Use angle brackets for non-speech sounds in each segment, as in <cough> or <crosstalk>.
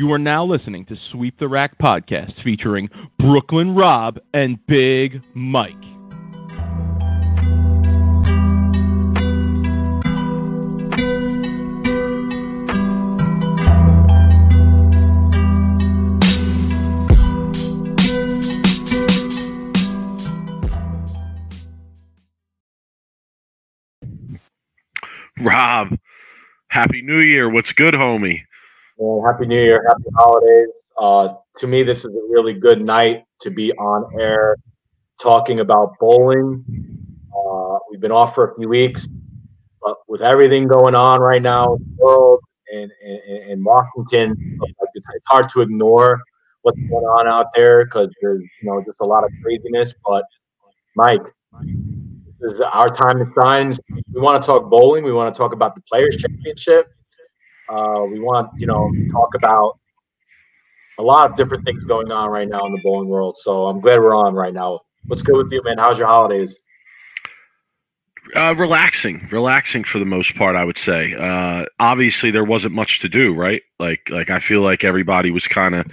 You are now listening to Sweep the Rack podcast featuring Brooklyn Rob and Big Mike. Rob, Happy New Year. What's good, homie? Well, happy New Year, happy holidays. Uh, to me, this is a really good night to be on air talking about bowling. Uh, we've been off for a few weeks, but with everything going on right now in the world and in Washington, it's, hard to ignore what's going on out there because there's you know just a lot of craziness. But Mike, this is our time to shine. We want to talk bowling. We want to talk about the Players Championship. Uh, we want you know talk about a lot of different things going on right now in the bowling world. So I'm glad we're on right now. What's good with you, man? How's your holidays? Uh, relaxing, relaxing for the most part. I would say. Uh, obviously, there wasn't much to do, right? Like, like I feel like everybody was kind of,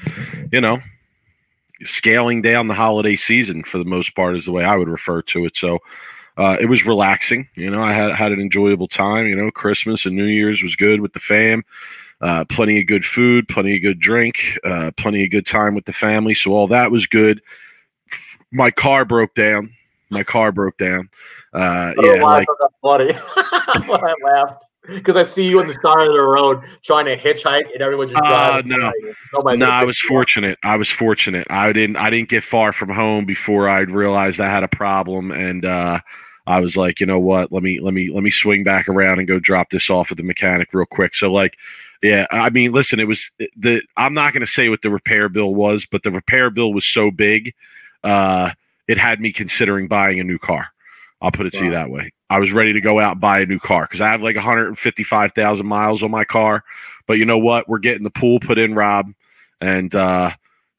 you know, scaling down the holiday season for the most part is the way I would refer to it. So, uh, it was relaxing. You know, I had had an enjoyable time. You know, Christmas and New Year's was good with the fam. Uh, plenty of good food, plenty of good drink, uh, plenty of good time with the family. So all that was good. My car broke down. My car broke down. Uh, yeah, like funny. <laughs> I laughed because I see you on the side of the road trying to hitchhike, and everyone just uh, no, no. I was fortunate. I was fortunate. I didn't. I didn't get far from home before I realized I had a problem, and uh, I was like, you know what? Let me let me let me swing back around and go drop this off at the mechanic real quick. So like, yeah, I mean, listen, it was the I'm not going to say what the repair bill was, but the repair bill was so big, uh, it had me considering buying a new car. I'll put it wow. to you that way. I was ready to go out and buy a new car because I have like 155,000 miles on my car. But you know what? We're getting the pool put in, Rob, and uh,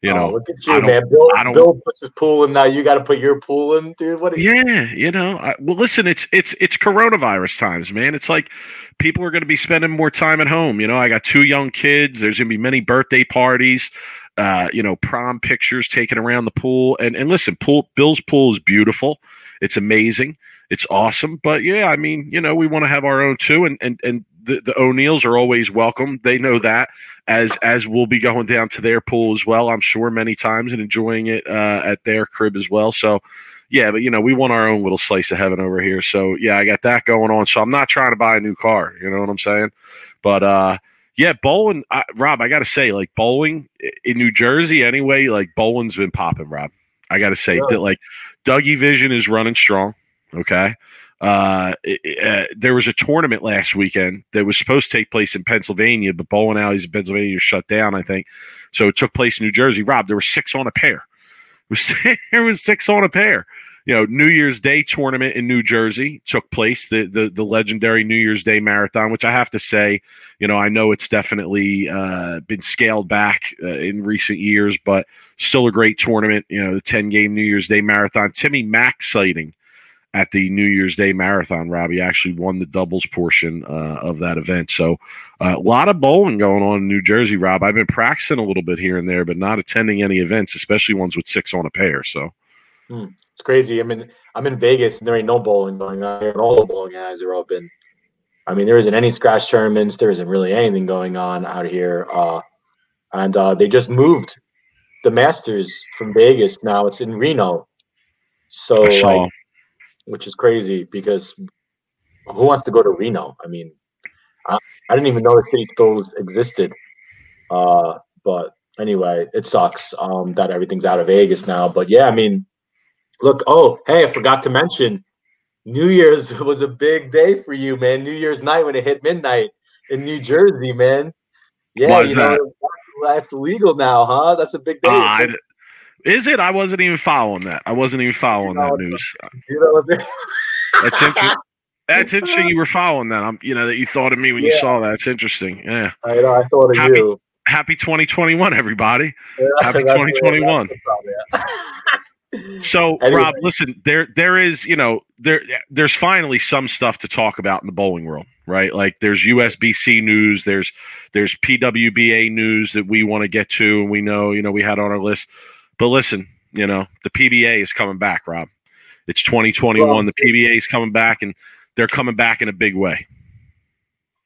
you oh, know, look at you, man. Bill, Bill puts his pool in now. You got to put your pool in, dude. What? You- yeah, you know. I, well, listen, it's it's it's coronavirus times, man. It's like people are going to be spending more time at home. You know, I got two young kids. There's going to be many birthday parties. Uh, you know, prom pictures taken around the pool. And and listen, pool Bill's pool is beautiful. It's amazing. It's awesome. But yeah, I mean, you know, we want to have our own too. And and and the, the O'Neills are always welcome. They know that as as we'll be going down to their pool as well. I'm sure many times and enjoying it uh, at their crib as well. So yeah, but you know we want our own little slice of heaven over here. So yeah, I got that going on. So I'm not trying to buy a new car. You know what I'm saying? But uh, yeah, bowling, I, Rob. I got to say, like bowling in New Jersey anyway. Like bowling's been popping, Rob. I got to say yeah. that like Dougie Vision is running strong. Okay. Uh, uh, there was a tournament last weekend that was supposed to take place in Pennsylvania, but bowling alleys in Pennsylvania were shut down, I think. So it took place in New Jersey. Rob, there were six on a pair. <laughs> there was six on a pair. You know, New Year's Day tournament in New Jersey took place, the the, the legendary New Year's Day marathon, which I have to say, you know, I know it's definitely uh, been scaled back uh, in recent years, but still a great tournament. You know, the ten game New Year's Day marathon. Timmy Mack sighting at the New Year's Day marathon. Robbie actually won the doubles portion uh, of that event. So uh, a lot of bowling going on in New Jersey, Rob. I've been practicing a little bit here and there, but not attending any events, especially ones with six on a pair. So hmm. it's crazy. I mean, I'm in Vegas and there ain't no bowling going on here, and all the bowling guys are open. I mean, there isn't any scratch tournaments. There isn't really anything going on out here. Uh, and uh, they just moved the Masters from Vegas. Now it's in Reno. So like, which is crazy because who wants to go to Reno? I mean, I, I didn't even know the city schools existed. Uh, but anyway, it sucks um, that everything's out of Vegas now. But yeah, I mean, look. Oh, hey, I forgot to mention, New Year's <laughs> was a big day for you, man. New Year's night when it hit midnight in New Jersey, man. Yeah, you know that? that's legal now, huh? That's a big day. Uh, is it? I wasn't even following that. I wasn't even following you know, that news. You know That's interesting. <laughs> That's interesting. You were following that. I'm, you know, that you thought of me when yeah. you saw that. It's interesting. Yeah. I know. I thought of happy, you. Happy 2021, everybody. Yeah, happy 2021. <laughs> <laughs> so, anyway. Rob, listen. There, there is, you know, there, there's finally some stuff to talk about in the bowling world, right? Like there's USBC news, there's there's PWBA news that we want to get to, and we know, you know, we had on our list. But listen, you know, the PBA is coming back, Rob. It's 2021. The PBA is coming back, and they're coming back in a big way.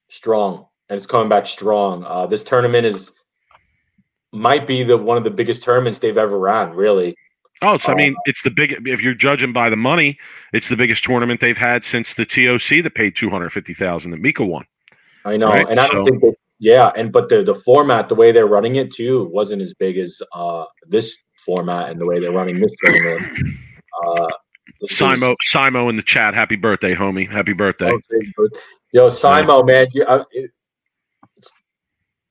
Strong, and it's coming back strong. Uh, this tournament is might be the one of the biggest tournaments they've ever ran. Really, Oh, it's, I mean, it's the big. If you're judging by the money, it's the biggest tournament they've had since the TOC that paid two hundred fifty thousand that Mika won. I know, right? and I don't so, think that. Yeah, and but the the format, the way they're running it too, wasn't as big as uh, this format and the way they're running this tournament. <clears throat> Uh, Simo, Simo in the chat. Happy birthday, homie! Happy birthday. Yo, Simo, man, you, uh, it,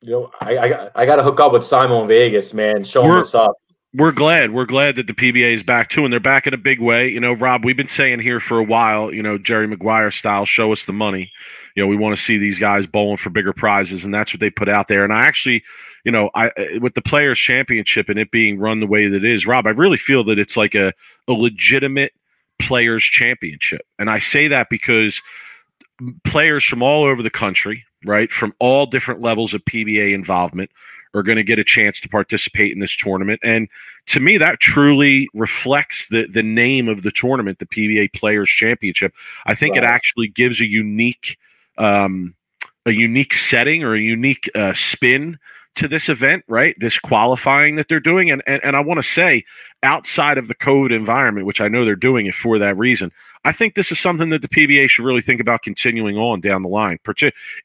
you know, I, I I got to hook up with Simon Vegas, man. Show him what's up we're glad. We're glad that the PBA is back too, and they're back in a big way. You know, Rob, we've been saying here for a while, you know, Jerry Maguire style, show us the money. You know, we want to see these guys bowling for bigger prizes, and that's what they put out there. And I actually, you know, I eh, with the Players Championship and it being run the way that it is, Rob, I really feel that it's like a, a legitimate Players Championship, and I say that because players from all over the country, right, from all different levels of PBA involvement are going to get a chance to participate in this tournament. And to me, that truly reflects the the name of the tournament, the PBA Players Championship. I think right. it actually gives a unique um, a unique setting or a unique uh, spin to this event, right? This qualifying that they're doing. And, and, and I want to say, outside of the COVID environment, which I know they're doing it for that reason, I think this is something that the PBA should really think about continuing on down the line,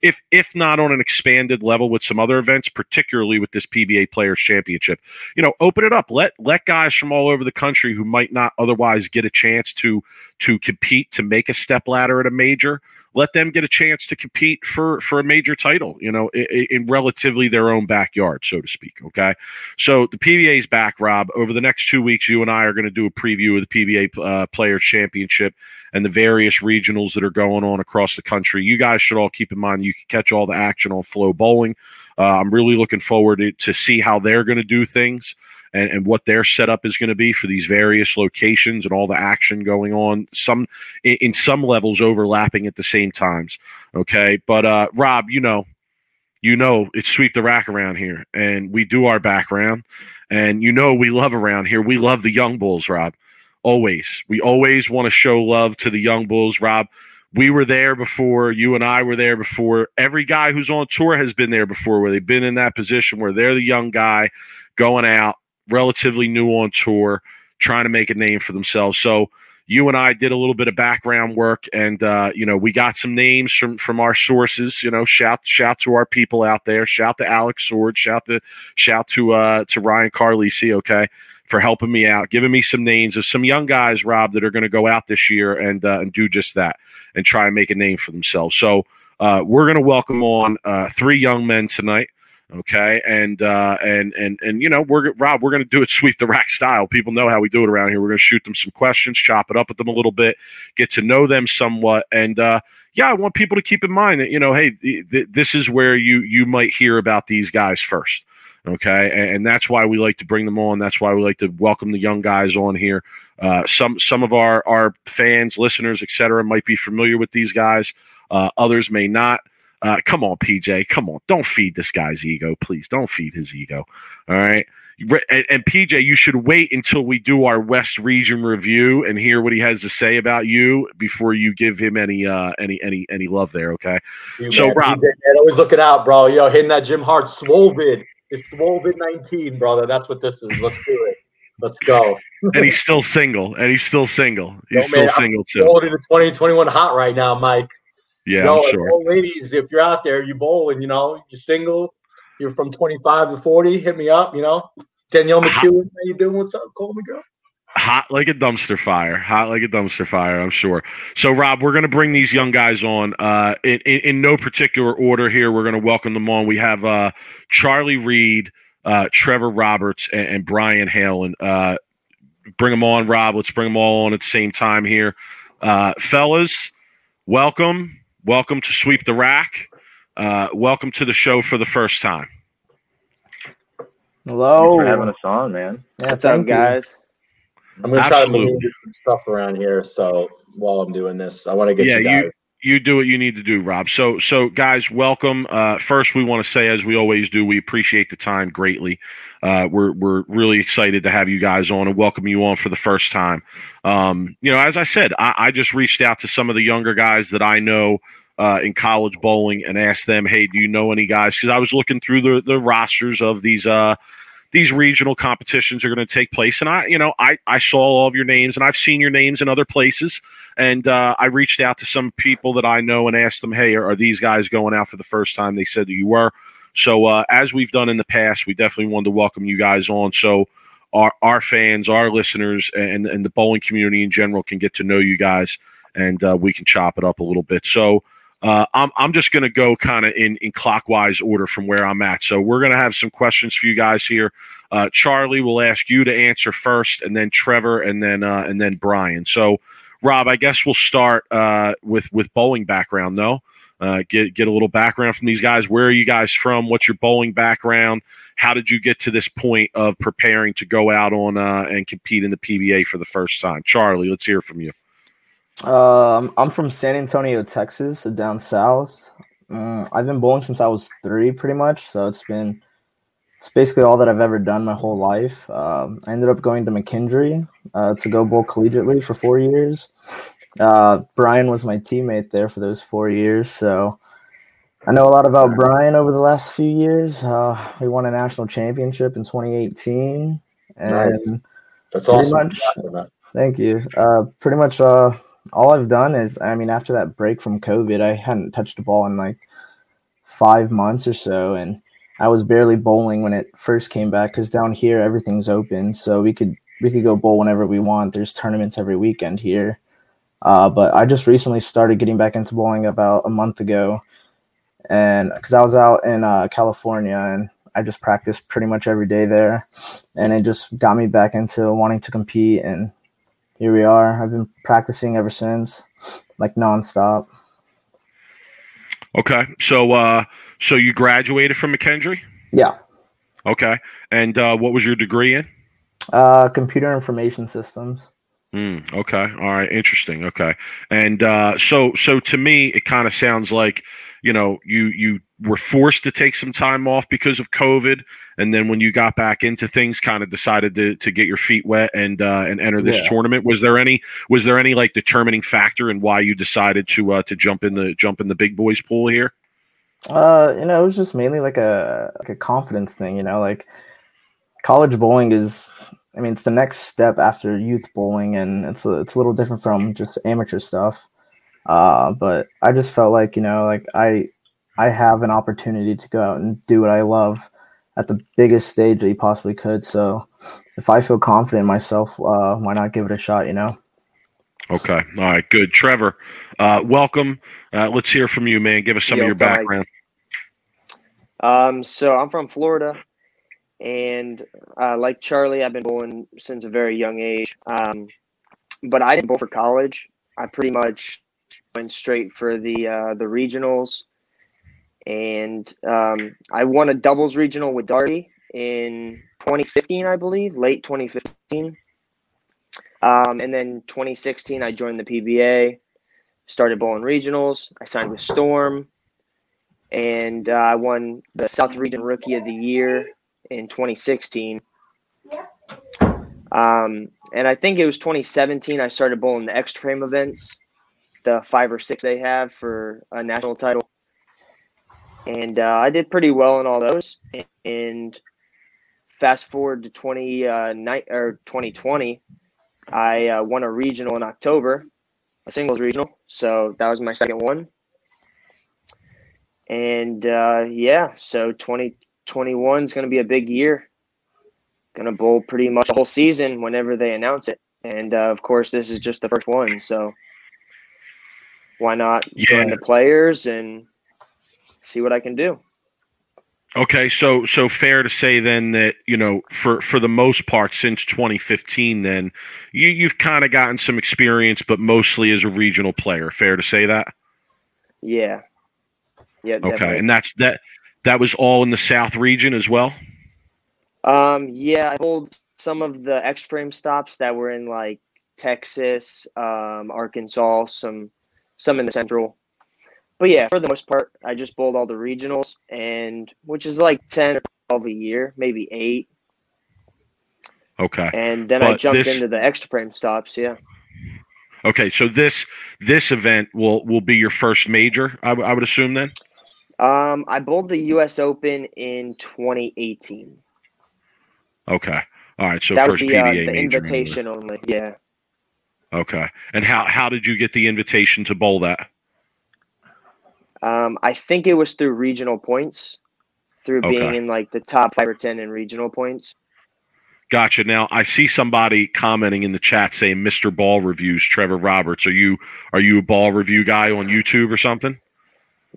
if if not on an expanded level with some other events, particularly with this PBA Players Championship. You know, open it up. Let let guys from all over the country who might not otherwise get a chance to to compete to make a step ladder at a major let them get a chance to compete for for a major title, you know, in, in, relatively their own backyard, so to speak. Okay, so the PBA is back, Rob. Over the next two weeks, you and I are going to do a preview of the PBA uh, Players Championship and the various regionals that are going on across the country. You guys should all keep in mind you can catch all the action on FloBowling. Uh, I'm really looking forward to, to see how they're going to do things and, and what their setup is going to be for these various locations and all the action going on. Some in, in some levels overlapping at the same times. Okay, but uh, Rob, you know, you know, it's sweep the rack around here, and we do our background, and you know, we love around here. We love the young bulls, Rob. Always, we always want to show love to the young bulls, Rob we were there before you and I were there before. Every guy who's on tour has been there before, where they've been in that position where they're the young guy going out relatively new on tour, trying to make a name for themselves. So you and I did a little bit of background work, and uh, you know we got some names from from our sources. You know, shout shout to our people out there. Shout to Alex Sword. Shout to shout to uh, to Ryan Carlisi. Okay, for helping me out, giving me some names of some young guys, Rob, that are going to go out this year and uh, and do just that and try and make a name for themselves. So uh, we're going to welcome on uh, three young men tonight. Okay, and uh, and and and you know, we're Rob, we're going to do it sweep the rack style. People know how we do it around here. We're going to shoot them some questions, chop it up with them a little bit, get to know them somewhat, and uh, yeah, I want people to keep in mind that you know, hey, th- th- this is where you you might hear about these guys first. Okay, and, and, that's why we like to bring them on. That's why we like to welcome the young guys on here. Uh, some some of our our fans, listeners, etc., might be familiar with these guys. Uh, others may not. Uh, come on, PJ. Come on. Don't feed this guy's ego, please. Don't feed his ego. All right. And, and, PJ, you should wait until we do our West Region review and hear what he has to say about you before you give him any uh, any any any love there. Okay. You so, man, Rob, PJ, man, always looking out, bro. Yo, hitting that Jim Hart Swovid. It's Swovid nineteen, brother. That's what this is. Let's do it. Let's go. and he's still single. And he's still single. He's Yo, still man, single I'm too. Holding the 2021 hot right now, Mike. Yeah, I'm sure. Old ladies, if you're out there, you bowl and you know you're single, you're from 25 to 40, hit me up. You know, Danielle McEwan, how you doing? What's up? Call me, girl. Hot like a dumpster fire. Hot like a dumpster fire. I'm sure. So, Rob, we're going to bring these young guys on uh, in, in, in no particular order. Here, we're going to welcome them on. We have uh, Charlie Reed, uh, Trevor Roberts, and, and Brian Halen. Uh, bring them on, Rob. Let's bring them all on at the same time here, uh, fellas. Welcome welcome to Sweep the Rack. Uh, welcome to the show for the first time. Hello. for having us on, man. Yeah, What's up, guys? I'm going to try to move some stuff around here. So while I'm doing this, I want to get yeah, you, you you do what you need to do, Rob. So, so guys, welcome. Uh, first, we want to say, as we always do, we appreciate the time greatly. Uh, we're we're really excited to have you guys on and welcome you on for the first time. Um, you know, as I said, I, I, just reached out to some of the younger guys that I know uh, in college bowling and asked them, "Hey, do you know any guys?" Because I was looking through the the rosters of these uh, these regional competitions are going to take place. And I, you know, I, I saw all of your names and I've seen your names in other places. And uh, I reached out to some people that I know and asked them, hey, are, are, these guys going out for the first time? They said you were. So uh, as we've done in the past, we definitely wanted to welcome you guys on. So our, our fans, our listeners, and, and the bowling community in general can get to know you guys and uh, we can chop it up a little bit. So uh, I'm, I'm just going to go kind of in, in clockwise order from where I'm at. So we're going to have some questions for you guys here. Uh, Charlie will ask you to answer first, and then Trevor, and then uh, and then Brian. So, Rob, I guess we'll start uh, with with bowling background. No, uh, get get a little background from these guys. Where are you guys from? What's your bowling background? How did you get to this point of preparing to go out on uh, and compete in the PBA for the first time? Charlie, let's hear from you. Um, I'm from San Antonio, Texas, so down south. Um, I've been bowling since I was three, pretty much. So it's been it's basically all that I've ever done my whole life. Um, I ended up going to McKendree uh, to go bowl collegiately for four years. Uh, Brian was my teammate there for those four years, so I know a lot about Brian over the last few years. Uh, we won a national championship in 2018, and nice. that's awesome. Much, thank you. Uh, pretty much uh, all I've done is, I mean, after that break from COVID, I hadn't touched a ball in like five months or so, and I was barely bowling when it first came back because down here everything's open, so we could we could go bowl whenever we want. There's tournaments every weekend here, uh, but I just recently started getting back into bowling about a month ago, and because I was out in uh, California and I just practiced pretty much every day there, and it just got me back into wanting to compete and here we are. I've been practicing ever since, like nonstop. Okay, so uh, so you graduated from McKendree? Yeah. Okay, and uh, what was your degree in? Uh, computer information systems. Mm, okay. All right. Interesting. Okay. And uh, so, so to me, it kind of sounds like you know you you were forced to take some time off because of COVID, and then when you got back into things, kind of decided to to get your feet wet and uh, and enter this yeah. tournament. Was there any was there any like determining factor in why you decided to uh, to jump in the jump in the big boys pool here? Uh, you know, it was just mainly like a like a confidence thing. You know, like college bowling is I mean, it's the next step after youth bowling, and it's a, it's a little different from just amateur stuff. Uh, but I just felt like you know, like I I have an opportunity to go out and do what I love at the biggest stage that you possibly could. So if I feel confident in myself, uh, why not give it a shot? You know. Okay. All right. Good. Trevor, uh, welcome. Uh, let's hear from you, man. Give us some Yo, of your background. Um, so I'm from Florida. And uh, like Charlie, I've been bowling since a very young age. Um, but I didn't bowl for college. I pretty much went straight for the uh, the regionals, and um, I won a doubles regional with Darby in 2015, I believe, late 2015. Um, and then 2016, I joined the PBA, started bowling regionals. I signed with Storm, and uh, I won the South Region Rookie of the Year in 2016. Um, and I think it was 2017 I started bowling the Xtra Frame events, the five or six they have for a national title. And uh, I did pretty well in all those. And fast forward to 20 uh, night or 2020, I uh, won a regional in October, a singles regional. So that was my second one. And uh, yeah, so twenty twenty one is going to be a big year. Going to bowl pretty much the whole season whenever they announce it. And uh, of course, this is just the first one. So why not yeah. join the players and see what I can do? Okay, so so fair to say then that you know for for the most part since 2015, then you you've kind of gotten some experience, but mostly as a regional player. Fair to say that. Yeah. Yeah. Okay, definitely. and that's that that was all in the South region as well. Um, yeah, I hold some of the Xtra Frame stops that were in like Texas, um, Arkansas, some some in the Central. But yeah, for the most part, I just bowled all the regionals, and which is like ten or twelve a year, maybe eight. Okay. And then I jumped this- into the extra frame stops. Yeah. Okay. So this this event will will be your first major. I, w- I would assume then. Um, I bowled the U.S. Open in 2018. Okay. All right. So that was first the, uh, the invitation only. Yeah. Okay. And how how did you get the invitation to bowl that? Um, I think it was through regional points, through being in like the top five or ten in regional points. Gotcha. Now I see somebody commenting in the chat saying Mr. Ball reviews Trevor Roberts. Are you are you a ball review guy on YouTube or something?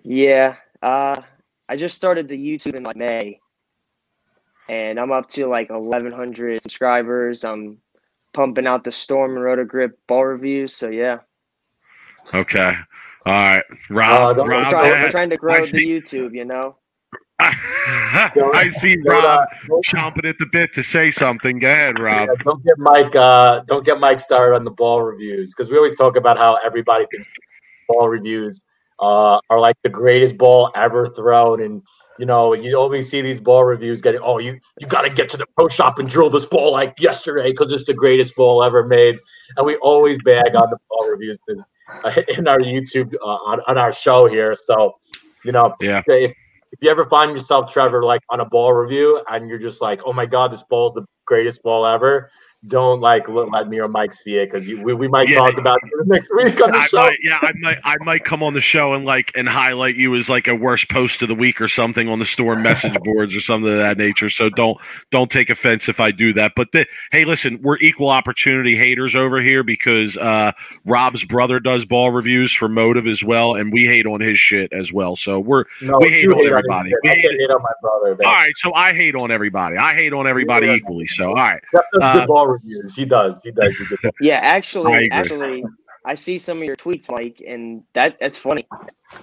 Yeah. Uh, I just started the YouTube in like May, and I'm up to like 1,100 subscribers. I'm pumping out the Storm and Roto Grip ball reviews. So yeah, Okay. All right. Rob, Uh, those we're, Rob trying, Rob, we're trying to I grow the see- YouTube. You know. <laughs> I see Don't, uh, Rob chomping at the bit to say something. Go ahead, Rob. yeah, don't get Mike. Uh, don't get Mike started on the ball reviews because we always talk about how everybody thinks ball reviews uh, are like the greatest ball ever thrown, and you know you always see these ball reviews getting. Oh, you you got to get to the pro shop and drill this ball like yesterday because it's the greatest ball ever made, and we always bag on the ball reviews 'cause, uh, <laughs> in our YouTube uh, on, on our show here. So you know, Yeah. if if you ever find yourself, Trevor, like on a ball review, and you're just like, "Oh my god, this ball is the greatest ball ever," don't like let, let me or Mike see it because we, we might Yeah. talk about it next week on the I show. might, yeah, I might, I might come on the show and like and highlight you as like a worst post of the week or something on the store <laughs> message boards or something of that nature. So don't don't take offense if I do that. But the, hey, listen, we're equal opportunity haters over here because uh, Rob's brother does ball reviews for Motiv as well, and we hate on his shit as well. So we're No, we hate on hate everybody. hate- hate on my brother. man. all right. So I hate on everybody. I hate on everybody equally. So all right. Uh, ball reviews. He does. He does. He does. Yeah, actually, agree. actually, I see some of your tweets, Mike, and that that's funny.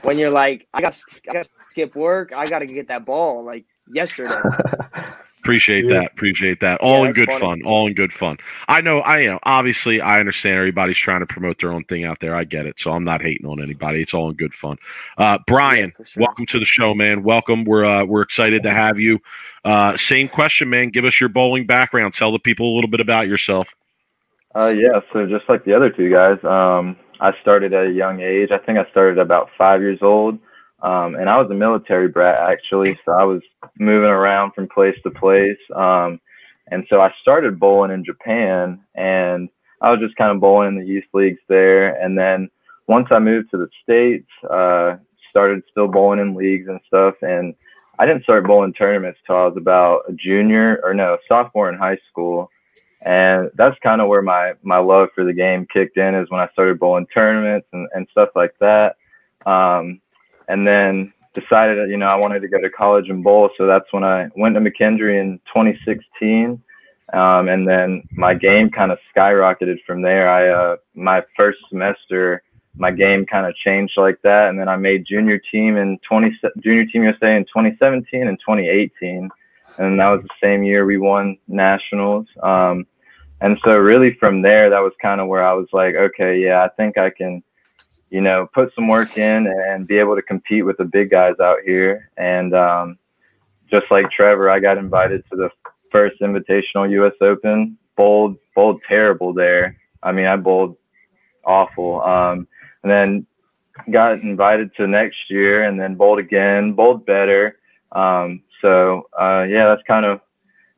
When you're like, I got I got to skip work, I got to get that ball like yesterday. <laughs> Appreciate Yeah. that. Appreciate that. All in good funny. fun. All in good fun. I know. I you know. Obviously, I understand everybody's trying to promote their own thing out there. I get it. So I'm not hating on anybody. It's all in good fun. Uh, Brian, Yeah, sure. welcome to the show, man. Welcome. We're uh, we're excited to have you. Uh, same question, man. Give us your bowling background. Tell the people a little bit about yourself. Uh, yeah, so just like the other two guys, um, I started at a young age. I think I started about five years old. Um, and I was a military brat actually, so I was moving around from place to place. Um, and so I started bowling in Japan, and I was just kind of bowling in the youth leagues there. And then once I moved to the states, uh, started still bowling in leagues and stuff. And I didn't start bowling tournaments till I was about a junior or no sophomore in high school and that's kind of where my my love for the game kicked in is when I started bowling tournaments and, and stuff like that. Um, and then decided that you know I wanted to go to college and bowl, so that's when I went to McKendree in 2016. Um, and then my game kind of skyrocketed from there. I uh, my first semester, my game kind of changed like that, and then I made junior team in 20 junior team USA in 2017 and 2018 and that was the same year we won nationals. Um, and so really from there, that was kind of where I was like, okay, yeah, I think I can, you know, put some work in and be able to compete with the big guys out here. And um, just like Trevor, I got invited to the first Invitational U.S. Open. Bowled, bowled terrible there. I mean, I bowled awful. Um, and then got invited to next year, and then bowled again, bowled better. Um, so uh, yeah, that's kind of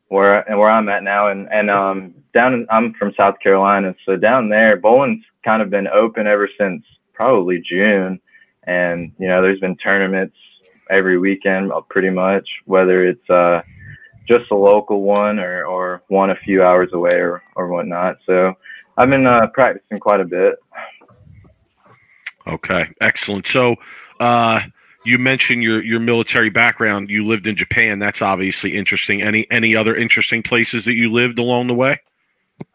where and where I'm at now. And and um, down in, I'm from South Carolina, so down there bowling's kind of been open ever since probably June. And you know, there's been tournaments every weekend, uh, pretty much, whether it's uh, just a local one or or one a few hours away or or whatnot. So I've been uh, practicing quite a bit. Okay, excellent. So, uh, you mentioned your your military background. You lived in Japan. That's obviously interesting. Any any other interesting places that you lived along the way?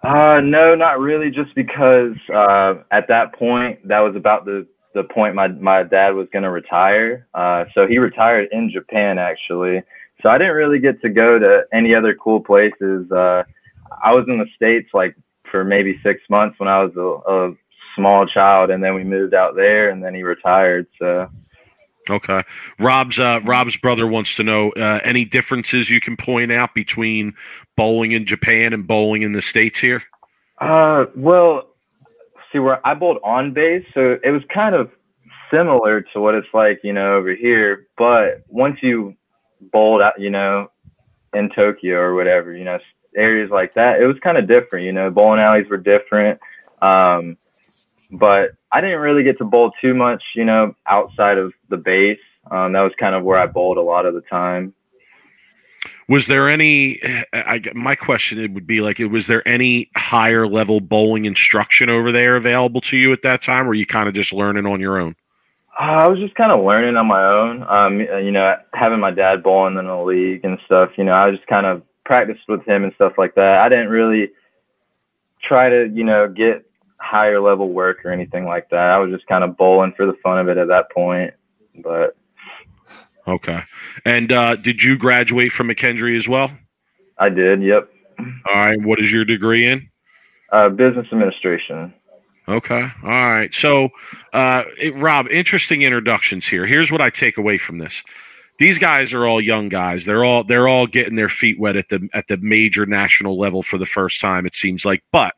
Uh, no, not really. Just because uh, at that point, that was about the the point my my dad was going to retire. Uh, so he retired in Japan actually. So I didn't really get to go to any other cool places. Uh, I was in the states like for maybe six months when I was a, a small child, and then we moved out there, and then he retired. So Okay. Rob's uh, Rob's brother wants to know uh, any differences you can point out between bowling in Japan and bowling in the states here. Uh, well, see where I bowled on base, so it was kind of similar to what it's like, you know, over here. But once you bowled out, you know, in Tokyo or whatever, you know, areas like that, it was kind of different. You know, bowling alleys were different. Um, but I didn't really get to bowl too much, you know, outside of the base. Um, that was kind of where I bowled a lot of the time. Was there any? I, my question it would be like, was there any higher level bowling instruction over there available to you at that time, or you kind of just learning on your own? Uh, I was just kind of learning on my own. Um, you know, having my dad bowling in the league and stuff. You know, I just kind of practiced with him and stuff like that. I didn't really try to, you know, get higher level work or anything like that. I was just kind of bowling for the fun of it at that point. But okay. And uh, did you graduate from McKendree as well? I did. Yep. All right. What is your degree in? Uh, business administration. Okay. All right. So, uh, it, Rob, interesting introductions here. Here's what I take away from this. These guys are all young guys. They're all they're all getting their feet wet at the at the major national level for the first time. It seems like. But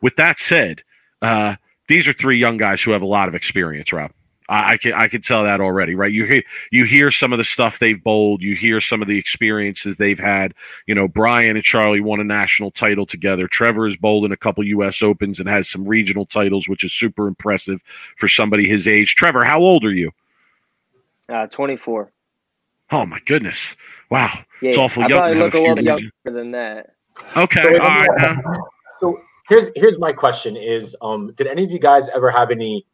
with that said, uh, these are three young guys who have a lot of experience, Rob. I, I, can I can tell that already, right? You hear you hear some of the stuff they've bowled, you hear some of the experiences they've had. You know, Brian and Charlie won a national title together. Trevor has bowled in a couple U.S. Opens and has some regional titles, which is super impressive for somebody his age. Trevor, how old are you? Uh, twenty four. Oh my goodness! Wow, yeah, it's awful I young. probably look a little years. younger than that. Okay, So, all right. now. So here's here's my question: Is um, did any of you guys ever have any,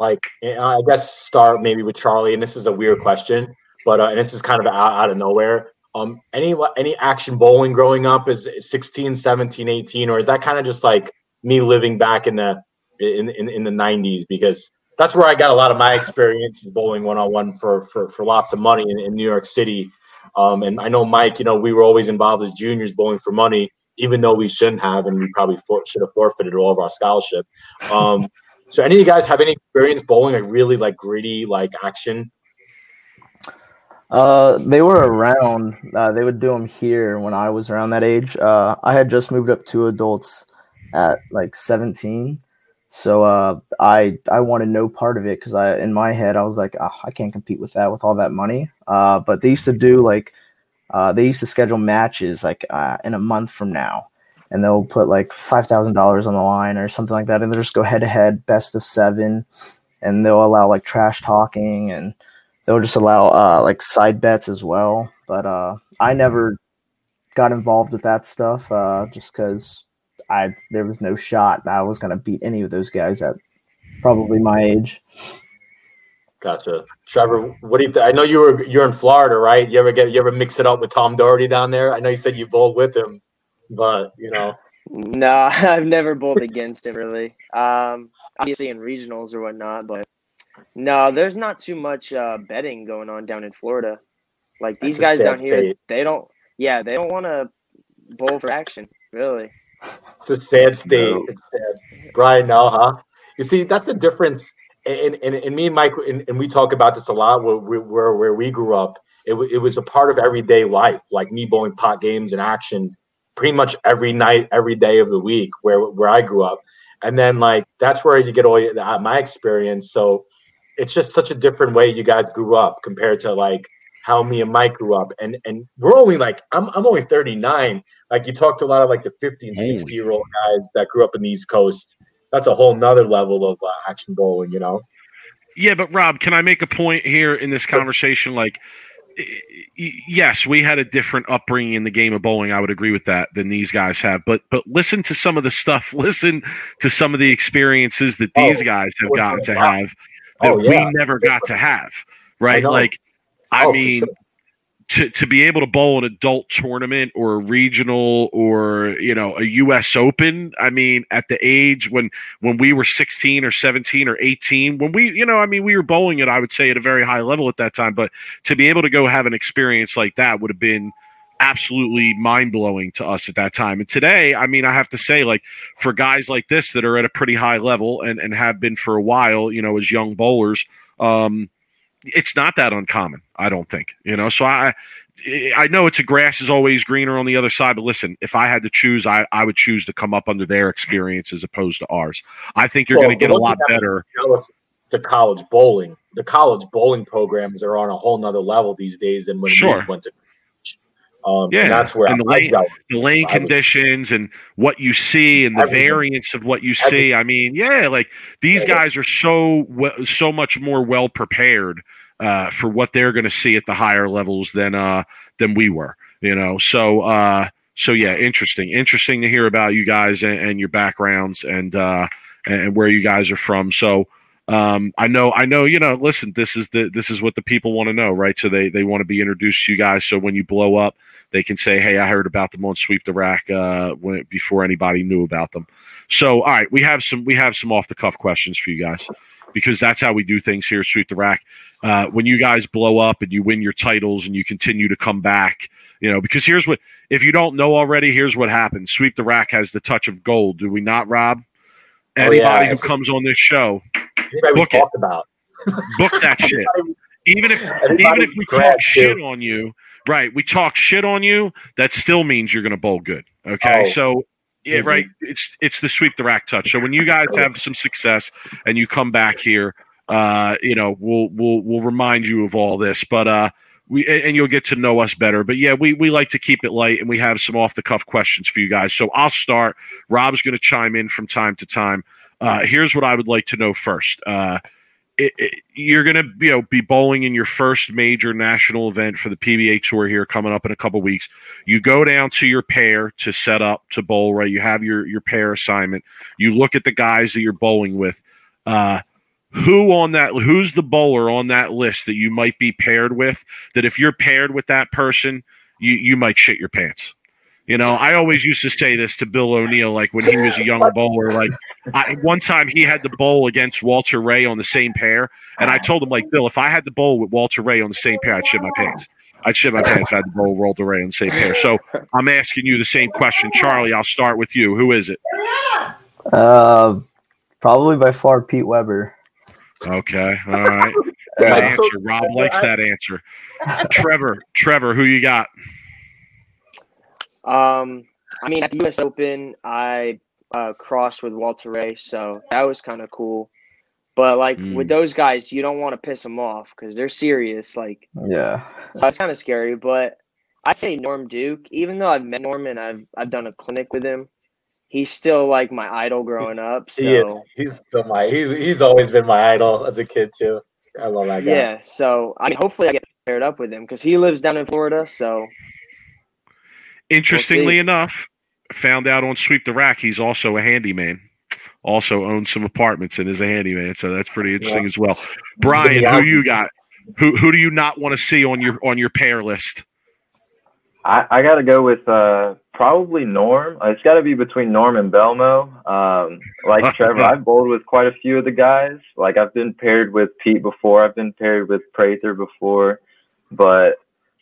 like, I guess start maybe with Charlie, and this is a weird question, but uh, and this is kind of out, out of nowhere. Um, any any action bowling growing up is 16, 17, 18, or is that kind of just like me living back in the in in, in the 90s because that's where I got a lot of my experience bowling one on one for for for lots of money in, in New York City. Um, and I know Mike, you know, we were always involved as juniors bowling for money, even though we shouldn't have, and we probably for, should have forfeited all of our scholarship. Um, so, any of you guys have any experience bowling like really like gritty like action? Uh, they were around. Uh, they would do them here when I was around that age. Uh, I had just moved up to adults at like 17, so uh, I I wanted no part of it because I in my head I was like oh, I can't compete with that with all that money. Uh, but they used to do like uh, they used to schedule matches like uh, in a month from now, and they'll put like five thousand dollars on the line or something like that, and they'll just go head to head, best of seven, and they'll allow like trash talking and they'll just allow uh, like side bets as well. But uh, I never got involved with that stuff uh, just because I there was no shot that I was gonna beat any of those guys at probably my age. Gotcha, Trevor. What do you? Th- I know you were you're in Florida, right? You ever get you ever mix it up with Tom Daugherty down there? I know you said you bowled with him, but you know. No, <laughs> I've never bowled against him really. Um, obviously in regionals or whatnot, but no, there's not too much uh, betting going on down in Florida. Like these That's guys sad down here, state. they don't. Yeah, they don't want to bowl for action, really. It's a sad state. No. It's sad. Brian, no, huh? You see, that's the difference. And, and, and me and Mike, and, and we talk about this a lot where, where, where, where we grew up. It, wa- it was a part of everyday life, like me bowling pot games and action pretty much every night, every day of the week where, where I grew up. And then, like, that's where you get all your, uh, my experience. So it's just such a different way you guys grew up compared to like how me and Mike grew up. And and we're only like, I'm, I'm only 39 like you talked to a lot of like the 50 and 60 year old guys that grew up in the east coast that's a whole nother level of uh, action bowling you know Yeah, but Rob, can I make a point here in this conversation? Like, y- y- yes, we had a different upbringing in the game of bowling. I would agree with that than these guys have. But but listen to some of the stuff. <laughs> Listen to some of the experiences that these Oh, guys have gotten to have that Oh, yeah. we never got to have. Right? know. Like, I Oh, mean. sure. To, to be able to bowl an adult tournament or a regional or you know a U.S. Open, I mean, at the age when when we were 16 or 17 or 18 when we you know i mean we were bowling it i would say at a very high level at that time but to be able to go have an experience like that would have been absolutely mind-blowing to us at that time and today i mean i have to say like for guys like this that are at a pretty high level and and have been for a while you know as young bowlers um it's not that uncommon. I don't think you know. So I I know it's a grass is always greener on the other side, but listen, if I had to choose, I, I would choose to come up under their experience as opposed to ours. I think you're Well, going to get a lot better. to college bowling. The college bowling programs are on a whole nother level these days than when Sure. we went to. Um, Yeah, that's where and the lane- The lane conditions and what you see and the Everything. variance of what you see. I mean, yeah, like these Yeah. guys are so so much more well prepared uh, for what they're going to see at the higher levels than uh, than we were. You know, so uh, so yeah, interesting, interesting to hear about you guys and, and your backgrounds and uh, and where you guys are from. So. Um, I know, I know, you know, listen, this is the, this is what the people want to know, right? So they, they want to be introduced to you guys. So when you blow up, they can say, Hey, I heard about them on sweep the rack, uh, when, before anybody knew about them. So, all right, we have some, we have some off the cuff questions for you guys because that's how we do things here sweep the rack. Uh, when you guys blow up and you win your titles and you continue to come back, you know, because here's what, if you don't know already, here's what happens. Sweep the rack has the touch of gold. Do we not, Rob? Oh, Anybody yeah. who comes on this show, Anybody Book it. about. book that <laughs> shit. even if even if we talk shit on you, right? We talk shit on you. That still means you're going to bowl good. Okay, Oh, so yeah, easy. right. It's it's the sweep the rack touch. So when you guys have some success and you come back here, uh, you know, we'll we'll we'll remind you of all this, but uh. We, and you'll get to know us better. But yeah, we, we like to keep it light and we have some off the cuff questions for you guys. So I'll start. Rob's going to chime in from time to time. Uh, here's what I would like to know first. Uh, it, it, you're going to you know be bowling in your first major national event for the PBA Tour here coming up in a couple weeks. You go down to your pair to set up to bowl. Right, you have your your pair assignment. You look at the guys that you're bowling with. Uh, who on that? Who's the bowler on that list that you might be paired with? That if you're paired with that person, you you might shit your pants. You know, I always used to say this to Bill O'Neill, like when he was a young bowler. Like I, one time, he had to bowl against Walter Ray on the same pair, and I told him, like Bill, if I had to bowl with Walter Ray on the same pair, I'd shit my pants. I'd shit my pants if I had to bowl with Walter Ray on the same pair. So I'm asking you the same question, Charlie. I'll start with you. Who is it? Uh, probably by far Pete Weber. Okay, all right. Good Yeah. answer. Rob likes that answer. Trevor, Trevor, who you got? Um, I mean, at the U.S. Open, I uh, crossed with Walter Ray, so that was kind of cool. But like Mm. with those guys, you don't want to piss them off because they're serious. Like, Yeah. so that's kind of scary. But I say Norm Duke, even though I've met Norm and I've I've done a clinic with him, he's still like my idol growing up. So He is. He's still my. He's he's always been my idol as a kid too. I love that guy. yeah. So I mean, hopefully I get paired up with him because he lives down in Florida. So Interestingly see. enough, found out on Sweep the Rack, he's also a handyman. Also owns some apartments and is a handyman, so that's pretty interesting Yeah. as well. Brian, Yeah. who you got? Who who do you not want to see on your on your pair list? I, I got to go with uh, probably Norm. It's got to be between Norm and Belmo. Um, like <laughs> Trevor, I've bowled with quite a few of the guys. Like I've been paired with Pete before. I've been paired with Prather before, but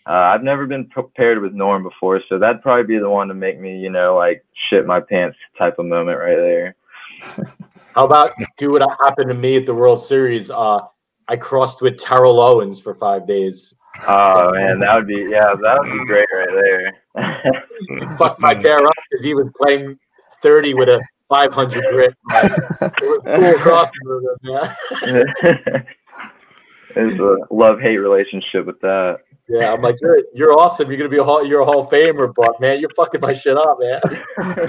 uh, I've never been paired with Norm before. So that'd probably be the one to make me, you know, like shit my pants type of moment right there. <laughs> How about do what happened to me at the World Series? Uh, I crossed with Terrell Owens for five days. Oh man, that would be yeah, that would be great right there. He fucked my pair up because he was playing thirty with a five hundred grit. Like, it was cool crossing with him, man. <laughs> There's a love hate relationship with that. Yeah, I'm like, you're you're awesome. You're gonna be a hall, you're a Hall of Famer, but man, you're fucking my shit up, man. <laughs>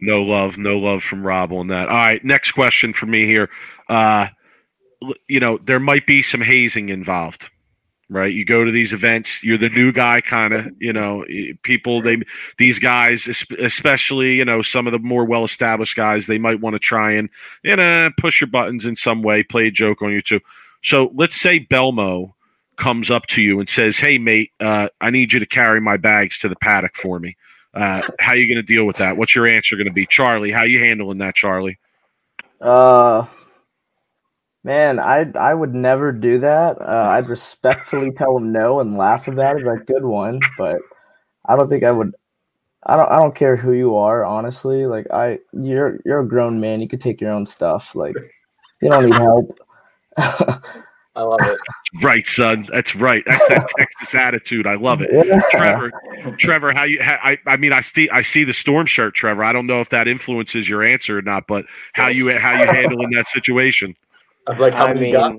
No love, no love from Rob on that. All right, next question for me here. Uh, l- you know, there might be some hazing involved, right? You go to these events, you're the new guy, kind of. You know, people they these guys, especially you know some of the more well established guys, they might want to try and you know push your buttons in some way, play a joke on you too. So let's say Belmo comes up to you and says, "Hey, mate, uh, I need you to carry my bags to the paddock for me." Uh, how you going to deal with that? What's your answer going to be, Charlie? How you handling that, Charlie? Uh, man, I I would never do that. Uh, I'd respectfully tell him no and laugh about it, like good one. But I don't think I would. I don't. I don't care who you are, honestly. Like I, you're you're a grown man. You could take your own stuff. Like you don't need help. I love it. <laughs> Right, son. That's right. That's that Texas attitude. I love it. Yeah. Trevor, Trevor, how you? How, I, I mean, I see, I see the storm shirt, Trevor. I don't know if that influences your answer or not, but how you, how you handling that situation? I'm like, how I many mean, got?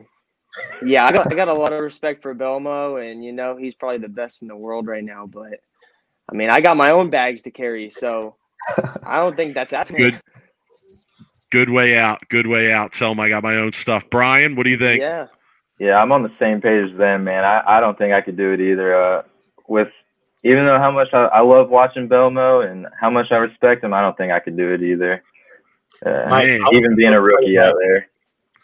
yeah, I got, I got a lot of respect for Belmo, and you know he's probably the best in the world right now. But I mean, I got my own bags to carry, so I don't think that's happening. Good. Good way out. Good way out. Tell him I got my own stuff. Brian, what do you think? Yeah, Yeah, I'm on the same page as them, man. I, I don't think I could do it either. Uh, with even though how much I, I love watching Belmo and how much I respect him, I don't think I could do it either. Uh, My- even being a rookie out there.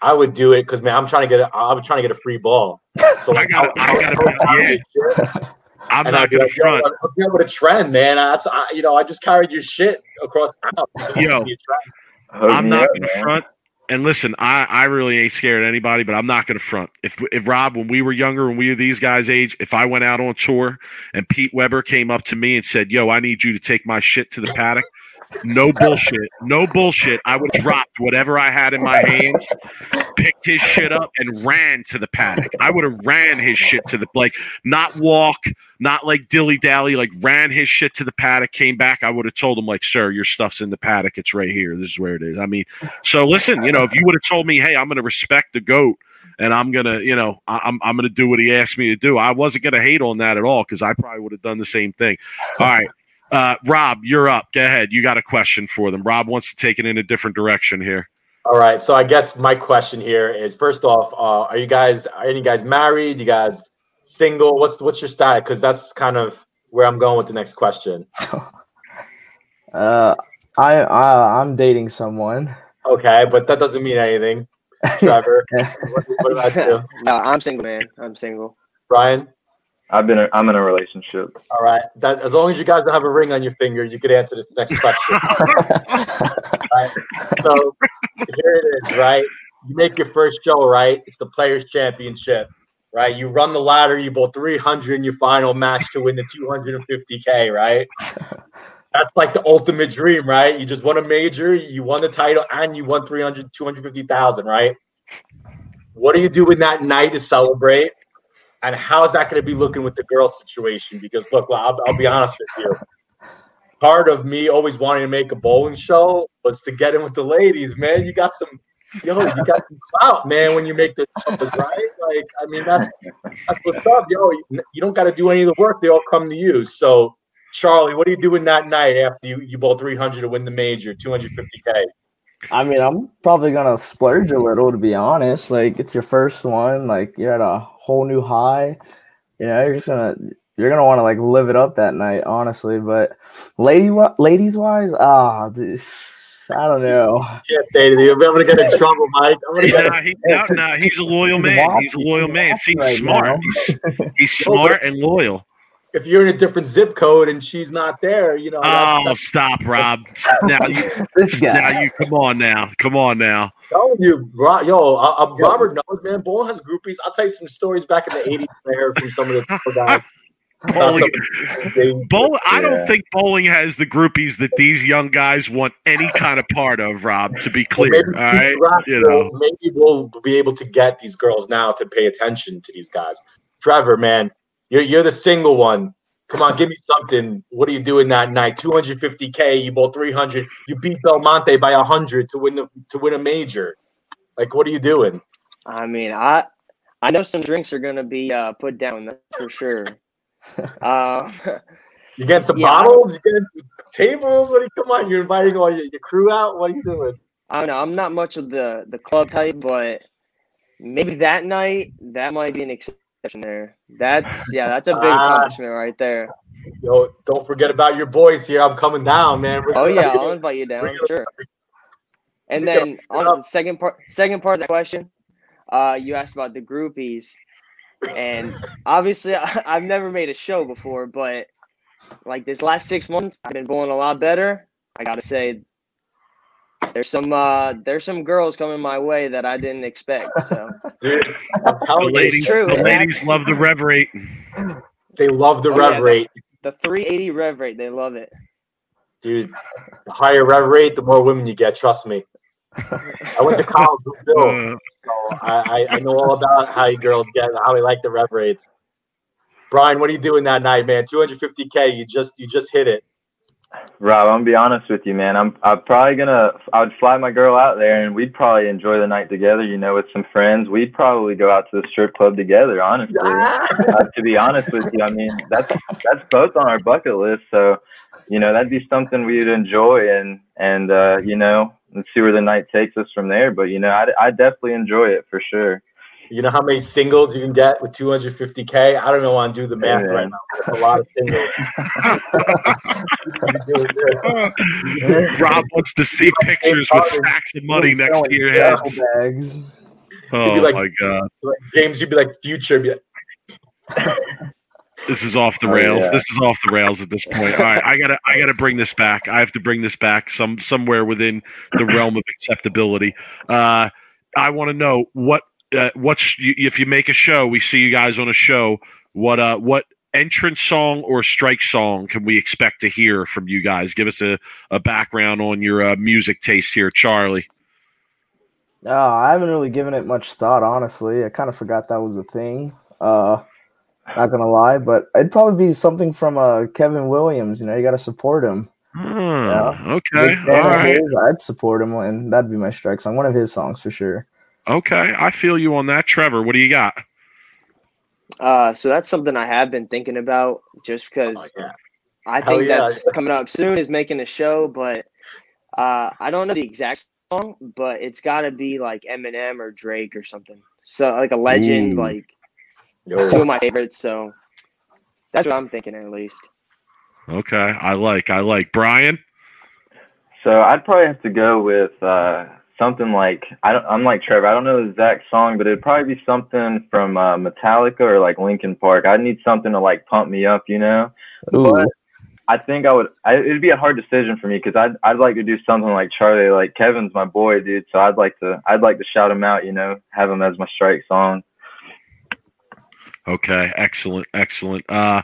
I would do it because man, I'm trying to get. A, I'm trying to get a free ball. So <laughs> I gotta- I gotta- yeah. I'm And not I'd going like, to front. I'm dealing with a trend, man. That's I, you know, I just carried your shit across town. It's Yo. gonna be a trend. Hook I'm me not up, going to man. front. And listen, I, I really ain't scared of anybody, but I'm not going to front. If if Rob, when we were younger, when we were these guys' age, if I went out on tour and Pete Weber came up to me and said, "Yo, I need you to take my shit to the paddock," no bullshit, no bullshit. I would have dropped whatever I had in my hands, picked his shit up, and ran to the paddock. I would have ran his shit to the like, not walk, not like dilly dally, like ran his shit to the paddock. Came back, I would have told him like, "Sir, your stuff's in the paddock. It's right here. This is where it is." I mean. So listen, you know, if you would have told me, "Hey, I'm to respect the goat," and I'm gonna, you know, I'm I'm to do what he asked me to do, I wasn't to hate on that at all because I probably would have done the same thing. All right, uh, Rob, you're up. Go ahead. You got a question for them. Rob wants to take it in a different direction here. All right. So I guess my question here is: first off, uh, are you guys are any guys married? You guys single? What's what's your style? Because that's kind of where I'm going with the next question. <laughs> Uh, I, I I'm dating someone. Okay, but that doesn't mean anything. Trevor, <laughs> what, what about you, <laughs> no, I'm single, man. I'm single. Brian? I've been. A, I'm in a relationship. All right. That as long as you guys don't have a ring on your finger, you could answer this next question. <laughs> so here it is, right? You make your first show, right? It's the Players Championship, right? You run the ladder, you bowl 300 in your final match to win the 250K, right? That's like the ultimate dream, right? You just won a major, you won the title, and you won 300, 250,000, right? What do you do in that night to celebrate? And how is that going to be looking with the girl situation? Because look, I'll, I'll be honest with you. Part of me always wanting to make a bowling show was to get in with the ladies, man. You got some, yo, you got some clout, man. When you make the numbers, right? Like, I mean, that's that's what's up, yo. You, don't got to do any of the work; they all come to you. So, Charlie, what are you doing that night after you you bowl three hundred to win the major, two hundred fifty k? I mean, I'm probably gonna splurge a little to be honest. Like it's your first one, like you're at a whole new high. You know, you're just gonna you're gonna want to like live it up that night, honestly. But lady, ladies wise, ah, dude, I don't know. Can't say anything. I'm gonna get in <laughs> trouble, Mike. I'm gonna get. Nah, he, nah, nah, he's a loyal He's man. He's a loyal He's man. See, he's right smart. now. He's, he's <laughs> smart and loyal. If you're in a different zip code and she's not there, you know. Oh, that's stop, <laughs> Rob. Now you, <laughs> This guy. now you, come on now, come on now. telling you, Ro- yo, uh, uh, Robert knows, man. Bowling has groupies. I'll tell you some stories back in the '80s I heard from some of the <laughs> guys. Bowling, They- bowl, I don't Yeah. think bowling has the groupies that these young guys want any kind of part of. Rob, to be clear, maybe all right, Pete Rock you know. maybe we'll be able to get these girls now to pay attention to these guys. Trevor, man, you're you're the single one. Come on, give me something. What are you doing that night? 250k. You bowl 300. You beat Belmonte by 100 to win the to win a major. Like, what are you doing? I mean, I I know some drinks are gonna be uh, put down that's for sure. Uh, <laughs> You get some Yeah. bottles? You get some tables? What are you? Come on, you're inviting all your, your crew out. What are you doing? I don't know. I'm not much of the the club type, but maybe that night that might be an exception there. That's yeah, that's a big Ah. accomplishment right there. Yo, don't forget about your boys here. I'm coming down, man. We're- Oh yeah, I'll invite you down, sure. And then on the second part, second part of the question, uh, you asked about the groupies, and obviously I, <laughs> I've never made a show before, but like this last six months, I've been bowling a lot better. I gotta say, there's some uh, there's some girls coming my way that I didn't expect. So <laughs> Dude, The ladies, true, the man. ladies love the rev rate. they love the Oh, rev yeah, rate. the 380 rev rate, they love it. Dude, the higher rev rate, the more women you get. Trust me. I went to <laughs> college with Bill, Uh, so I, I, I know all about how you girls get how they like the rev rates. Brian, what are you doing that night, man? 250k. You just you just hit it. Rob, I'm gonna be honest with you, man. I'm I'm probably gonna I would fly my girl out there and we'd probably enjoy the night together, you know, with some friends. We'd probably go out to the strip club together, honestly. uh, to be honest with you, I mean that's that's both on our bucket list. So, you know, that'd be something we'd enjoy and and uh, you know, let's see where the night takes us from there. But you know, I I definitely enjoy it for sure. You know how many singles you can get with 250k? I don't know. I do the math Yeah. right now. That's a lot of singles. <laughs> Rob wants to see pictures with stacks of money next to your Duffel heads. bags. Oh like- my god, Like, James, you'd be like future. Be like, this is off the Oh, rails. yeah. This is off the rails at this point. All right, I gotta, I gotta bring this back. I have to bring this back some somewhere within the realm of acceptability. Uh, I want to know what, uh, what's you- if you make a show, we see you guys on a show. What, uh, what entrance song or strike song can we expect to hear from you guys? Give us a, a background on your uh, music taste here, Charlie. No, I haven't really given it much thought, honestly. I kind of forgot that was a thing. Uh, not gonna lie, but it'd probably be something from uh Kevin Williams. You know, you got to support him. Oh, okay, all fan his, I'd support him, and that'd be my strike song. One of his songs for sure. Okay, I feel you on that, Trevor. What do you got? Uh, so that's something I have been thinking about, just because oh, yeah. I Hell think yeah. that's coming up soon. Is making a show, but uh, I don't know the exact song, but it's got to be like Eminem or Drake or something. So like a legend, Ooh. like Yo, two of my favorites. So that's what I'm thinking at least. Okay, I like, I like Brian. So I'd probably have to go with uh, something like I don't, I'm like Trevor. I don't know the exact song, but it'd probably be something from uh, Metallica or like Linkin Park. I'd need something to like pump me up, you know. But I think I would. I, it'd be a hard decision for me because I'd I'd like to do something like Charlie. Like Kevin's my boy, dude. So I'd like to I'd like to shout him out, you know, have him as my strike song. Okay, excellent, excellent. Uh,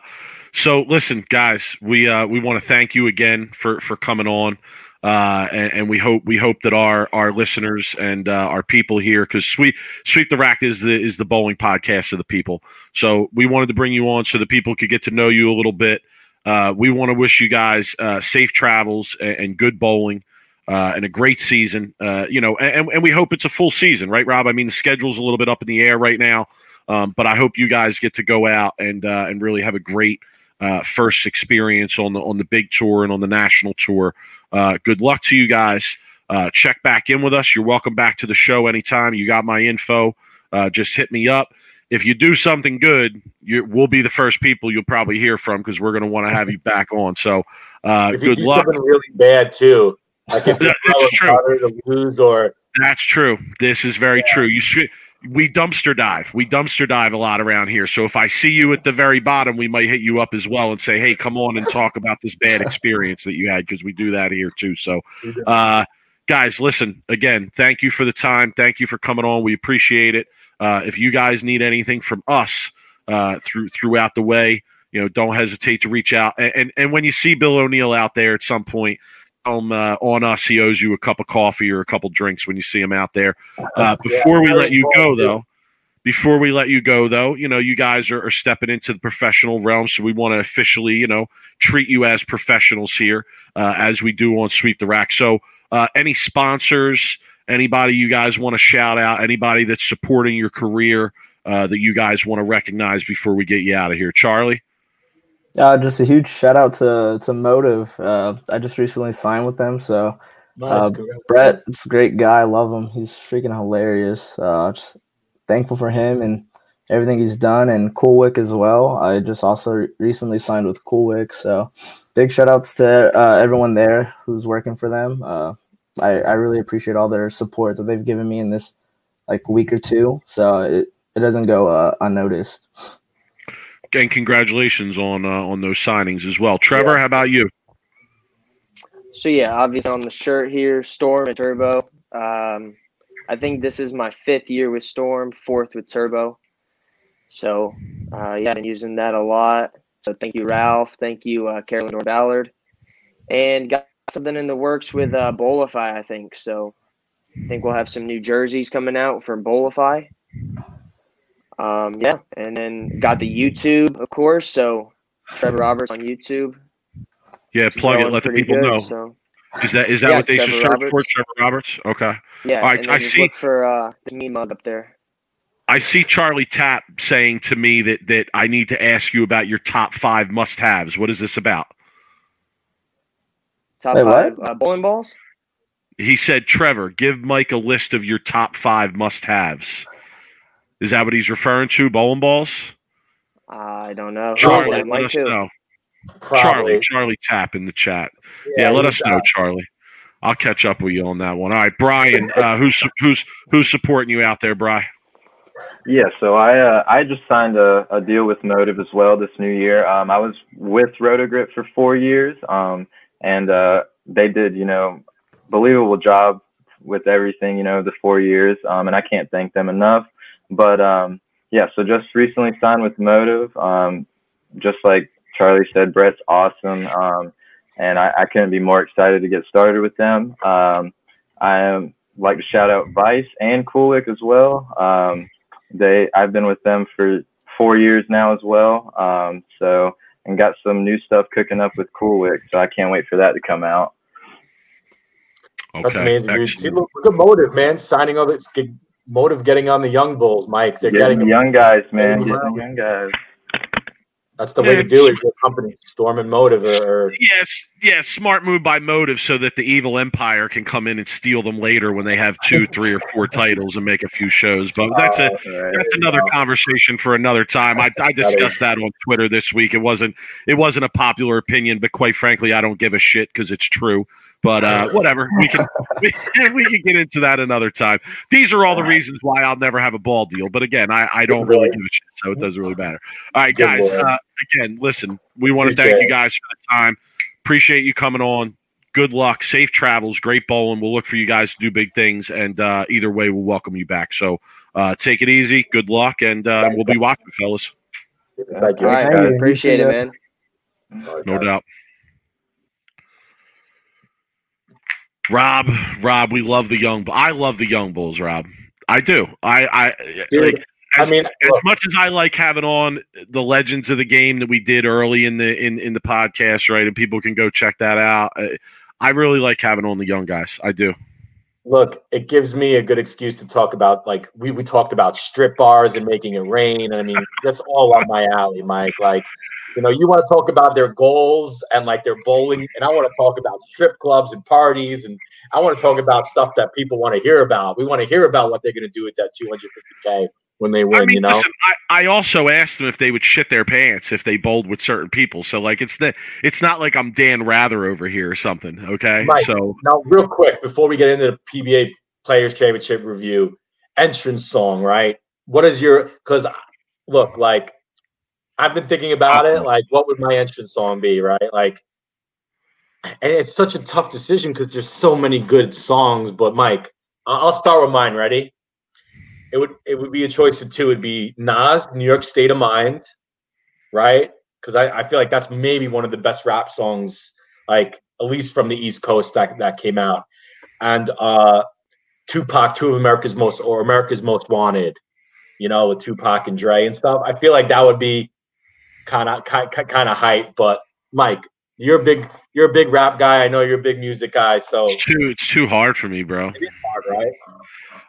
so listen, guys, we uh, we want to thank you again for for coming on, uh, and, and we hope we hope that our our listeners and uh, our people here, because sweep sweep the rack is the is the bowling podcast of the people. So we wanted to bring you on so that people could get to know you a little bit. Uh, we want to wish you guys uh, safe travels and, and good bowling. Uh, and a great season, uh, you know, and, and we hope it's a full season, right, Rob? I mean, the schedule's a little bit up in the air right now. Um, but I hope you guys get to go out and and really have a great uh, first experience on the on the big tour and on the national tour. Uh, good luck to you guys. Uh, check back in with us. You're welcome back to the show anytime. You got my info. Uh, just hit me up. If you do something good, you, we'll be the first people you'll probably hear from because we're going to want to have you <laughs> back on. So, uh, good luck. something really bad too, like <laughs> if Yeah, that's true. to lose or That's true. This is very true. You should. We dumpster dive. We dumpster dive a lot around here. So if I see you at the very bottom, we might hit you up as well and say, "Hey, come on and talk about this bad <laughs> experience that you had," because we do that here too. So, uh, guys, listen again. Thank you for the time. Thank you for coming on. We appreciate it. Uh, if you guys need anything from us uh, through throughout the way, you know, don't hesitate to reach out. And and, and when you see Bill O'Neill out there at some point, um, uh, on us, he owes you a cup of coffee or a couple drinks when you see him out there. Uh, before we let you go, though, before we let you go, though, you know, you guys are, are stepping into the professional realm, so we want to officially, you know, treat you as professionals here, uh, as we do on Sweep the Rack. So, uh, any sponsors, anybody you guys want to shout out, anybody that's supporting your career uh, that you guys want to recognize before we get you out of here, Charlie. Uh, just a huge shout out to to Motiv. Uh, I just recently signed with them, so nice. Uh. Brett, it's a great guy. I love him. He's freaking hilarious. Uh, just thankful for him and everything he's done, and Coolwick as well. I just also re- recently signed with Coolwick, so big shout outs to uh, everyone there who's working for them. Uh, I, I really appreciate all their support that they've given me in this like week or two, so it, it doesn't go uh, unnoticed. And congratulations on uh, on those signings as well, Trevor. How about you? So yeah, obviously on the shirt here, Storm and Turbo. Um, I think this is my fifth year with Storm, fourth with Turbo. So uh, yeah, I've been using that a lot. So thank you, Ralph. Thank you, uh, Carolyn Dorin-Ballard, and got something in the works with uh, Bolify, I think. So I think we'll have some new jerseys coming out for Bowlify. Um, yeah, and then got the YouTube, of course. So Trevor Roberts on YouTube. Yeah, It's plug it. Let the people good, know. So Is that is that Yeah, what they should Trevor search for? Trevor Roberts. Okay. yeah, All right, and then I see- look for uh, the meme mug up there. I see Charlie Tapp saying to me that that I need to ask you about your top five must-haves. What is this about? Top Wait, five uh, bowling balls. He said, "Trevor, give Mike a list of your top five must-haves." Is that what he's referring to? Bowling balls. I don't know. Charlie, that? let Mike us too. know. Probably. Charlie, Charlie Tapp in the chat. Yeah, let he's, us know, Charlie. I'll catch up with you on that one. All right, Brian, uh, <laughs> who's who's who's supporting you out there, Brian? Yeah, so I uh, I just signed a, a deal with Motiv as well this new year. Um, I was with Rotogrip for four years, um, and uh, they did you know believable job with everything you know the four years, um, and I can't thank them enough. But um, yeah, so just recently signed with Motiv. Um, just like Charlie said, Brett's awesome, um, and I, I couldn't be more excited to get started with them. Um, I am like to shout out Vise and Coolwick as well. Um, they I've been with them for four years now as well. Um, so and got some new stuff cooking up with Coolwick, so I can't wait for that to come out. Okay, That's amazing, dude. See, look, look at Motiv, man. Signing all this good Motiv getting on the young bulls, Mike. They're Getting getting the young guys, man. Getting Getting the young guys. That's the way Yeah, to do it. Your company, Storm and Motiv, or, or Yes, yeah, smart move by Motiv so that the evil empire can come in and steal them later when they have two, three, or four titles and make a few shows. But oh, that's a All right. that's another conversation for another time. I, I discussed that on Twitter this week. It wasn't it wasn't a popular opinion, but quite frankly, I don't give a shit because it's true. But uh, <laughs> whatever, we can we, <laughs> we can get into that another time. These are all the reasons why I'll never have a ball deal. But again, I, I don't really give a shit, so it doesn't really matter. All right, guys. Uh, again, listen, we want to thank you guys for the time. Appreciate you coming on. Good luck, safe travels, great bowling. We'll look for you guys to do big things, and uh, either way, we'll welcome you back. So uh, take it easy. Good luck, and uh, we'll be watching, fellas. thank you. All right, Thank appreciate it, man. No doubt. Rob, Rob, we love the young. I love the young bulls, Rob. I do. I, I Dude, like I as, mean, as look, much as I like having on the legends of the game that we did early in the in in the podcast, right? And people can go check that out. I, I really like having on the young guys. I do. look, it gives me a good excuse to talk about like we we talked about strip bars and making it rain. I mean, that's all on my alley, Mike. Like, you know, you want to talk about their goals and like their bowling, and I want to talk about strip clubs and parties, and I want to talk about stuff that people want to hear about. We want to hear about what they're going to do with that 250k when they win. I mean, you know, listen, I, I also asked them if they would shit their pants if they bowled with certain people. So like, it's the, it's not like I'm Dan Rather over here or something. Okay, Right. so Now, real quick, before we get into the PBA Players Championship review, entrance song, right? What is your? Because look, like I've been thinking about it. Like, what would my entrance song be, right? Like, and it's such a tough decision because there's so many good songs. But Mike, I'll start with mine. Ready? It would it would be a choice of two. It'd be Nas, New York State of Mind, right? Because I, I feel like that's maybe one of the best rap songs, like at least from the East Coast that that came out, and uh, Tupac, two of America's most or America's Most Wanted, you know, with Tupac and Dre and stuff. I feel like that would be kind of kind of hype. But Mike, you're a big you're a big rap guy. I know you're a big music guy, so it's too it's too hard for me, bro. hard, right?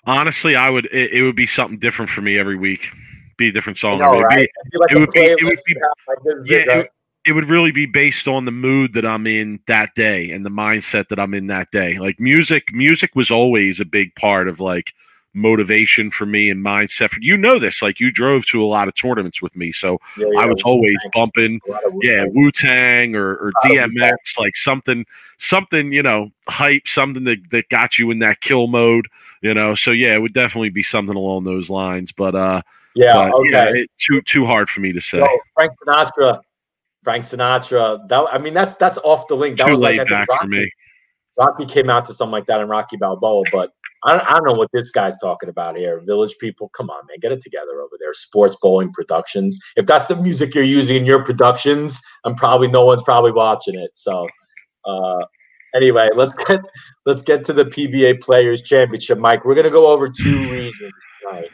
Honestly, I would it, it would be something different for me every week. Be a different song. know, It would be- right? Feel like it would be- it would be- like, yeah, it, right? it, it would really be based on the mood that I'm in that day and the mindset that I'm in that day. Like music, music was always a big part of like motivation for me and mindset. For, you know this, like you drove to a lot of tournaments with me, so Yeah, I was always Wu-Tang, bumping, a lot yeah, Wu-Tang. Or, or Wu-Tang. DMX, like something, something, you know, hype, something that that got you in that kill mode, you know. So yeah, it would definitely be something along those lines. But uh, Yeah, but, okay. yeah, it, too too hard for me to say. Yo, Frank Sinatra, Frank Sinatra. That I mean, that's that's off the link. That too was like laid I think back for Rocky, me. Rocky came out to something like that in Rocky Balboa, but I, I don't know what this guy's talking about here. Village people, come on, man, get it together over there. Sports bowling productions. If that's the music you're using in your productions, I'm probably no one's probably watching it. So, uh, Anyway, let's get let's get to the PBA Players Championship, Mike. We're gonna go over two <clears throat> regions tonight.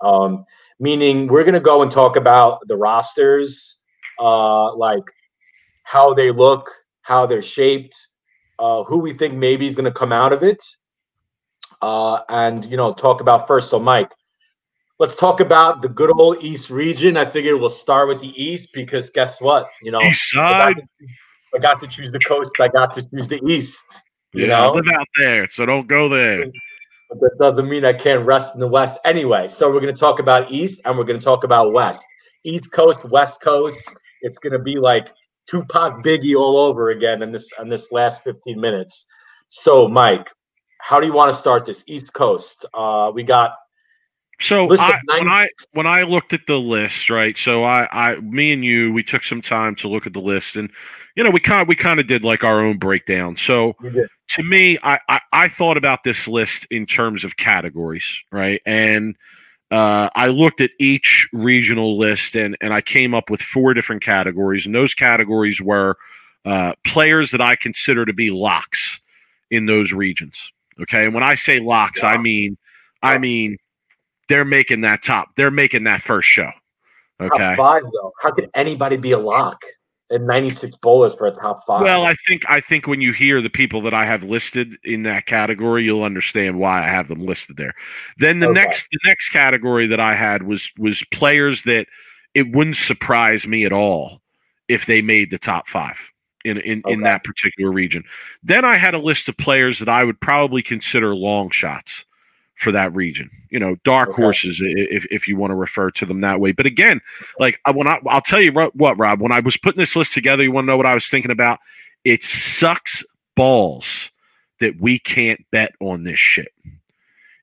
Um, meaning we're gonna go and talk about the rosters, uh, like how they look, how they're shaped, uh, who we think maybe is gonna come out of it, uh, and you know talk about first. So, Mike, let's talk about the good old East region. I figured we'll start with the East because guess what? You know, East I got, to, I got to choose the coast. I got to choose the East. You Yeah, I know, live out there, so don't go there. but that doesn't mean I can't rest in the West anyway. So we're going to talk about East and we're going to talk about West. East Coast, West Coast. It's going to be like Tupac Biggie all over again in this in this last 15 minutes. So, Mike, how do you want to start this? East Coast. Uh, we got So I, when I when I looked at the list, right? So I, I, me and you, we took some time to look at the list, and you know, we kind we kind of did like our own breakdown. So to me, I, I I thought about this list in terms of categories, right? And uh, I looked at each regional list, and and I came up with four different categories, and those categories were uh, players that I consider to be locks in those regions. Okay, and when I say locks, I Yeah. mean I mean they're making that top. They're making that first show. Okay. top five though. How could anybody be a lock? And 96 bowlers for a top five. Well, I think I think when you hear the people that I have listed in that category, you'll understand why I have them listed there. Then the Okay. next the next category that I had was was players that it wouldn't surprise me at all if they made the top five in in, in that particular region. Then I had a list of players that I would probably consider long shots for that region. You know, dark Okay. horses, if if you want to refer to them that way. But again, like I, when I, I'll tell you what, Rob. When I was putting this list together, you want to know what I was thinking about? It sucks balls that we can't bet on this shit.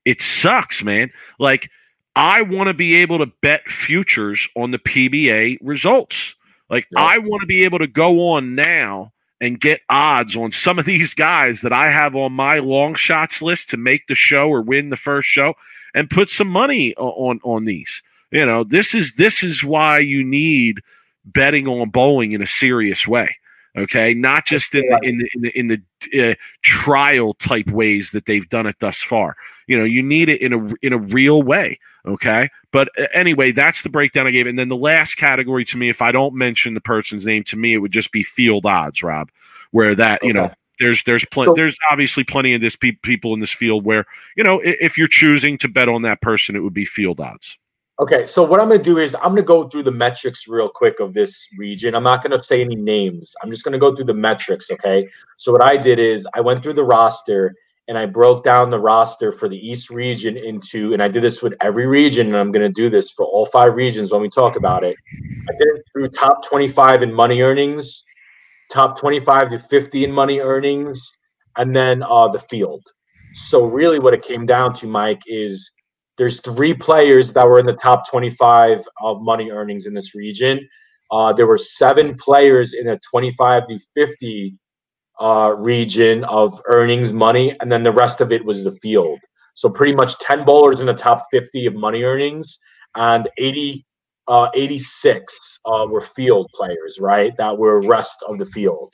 It sucks, man. Like I want to be able to bet futures on the PBA results. Like Yeah. I want to be able to go on now and get odds on some of these guys that I have on my long shots list to make the show or win the first show and put some money on on these. You know, this is this is why you need betting on bowling in a serious way. Okay, not just in the in the in the, in the uh, trial type ways that they've done it thus far. You know, you need it in a in a real way. Okay, but anyway, that's the breakdown I gave. And then the last category to me, if I don't mention the person's name, to me it would just be field odds, Rob. Where that you know there's there's pl- So- there's obviously plenty of this pe- people in this field where you know i- if you're choosing to bet on that person, it would be field odds. Okay, so what I'm going to do is I'm going to go through the metrics real quick of this region. I'm not going to say any names. I'm just going to go through the metrics, okay? So what I did is I went through the roster and I broke down the roster for the East region into and I did this with every region and I'm going to do this for all five regions when we talk about it. I did it through top 25 in money earnings, top 25 to 50 in money earnings, and then uh the field. So really what it came down to Mike is there's three players that were in the top 25 of money earnings in this region. Uh, there were seven players in a 25 to 50 uh, region of earnings money, and then the rest of it was the field. So pretty much 10 bowlers in the top 50 of money earnings, and 80, uh, 86 uh, were field players, right? That were rest of the field.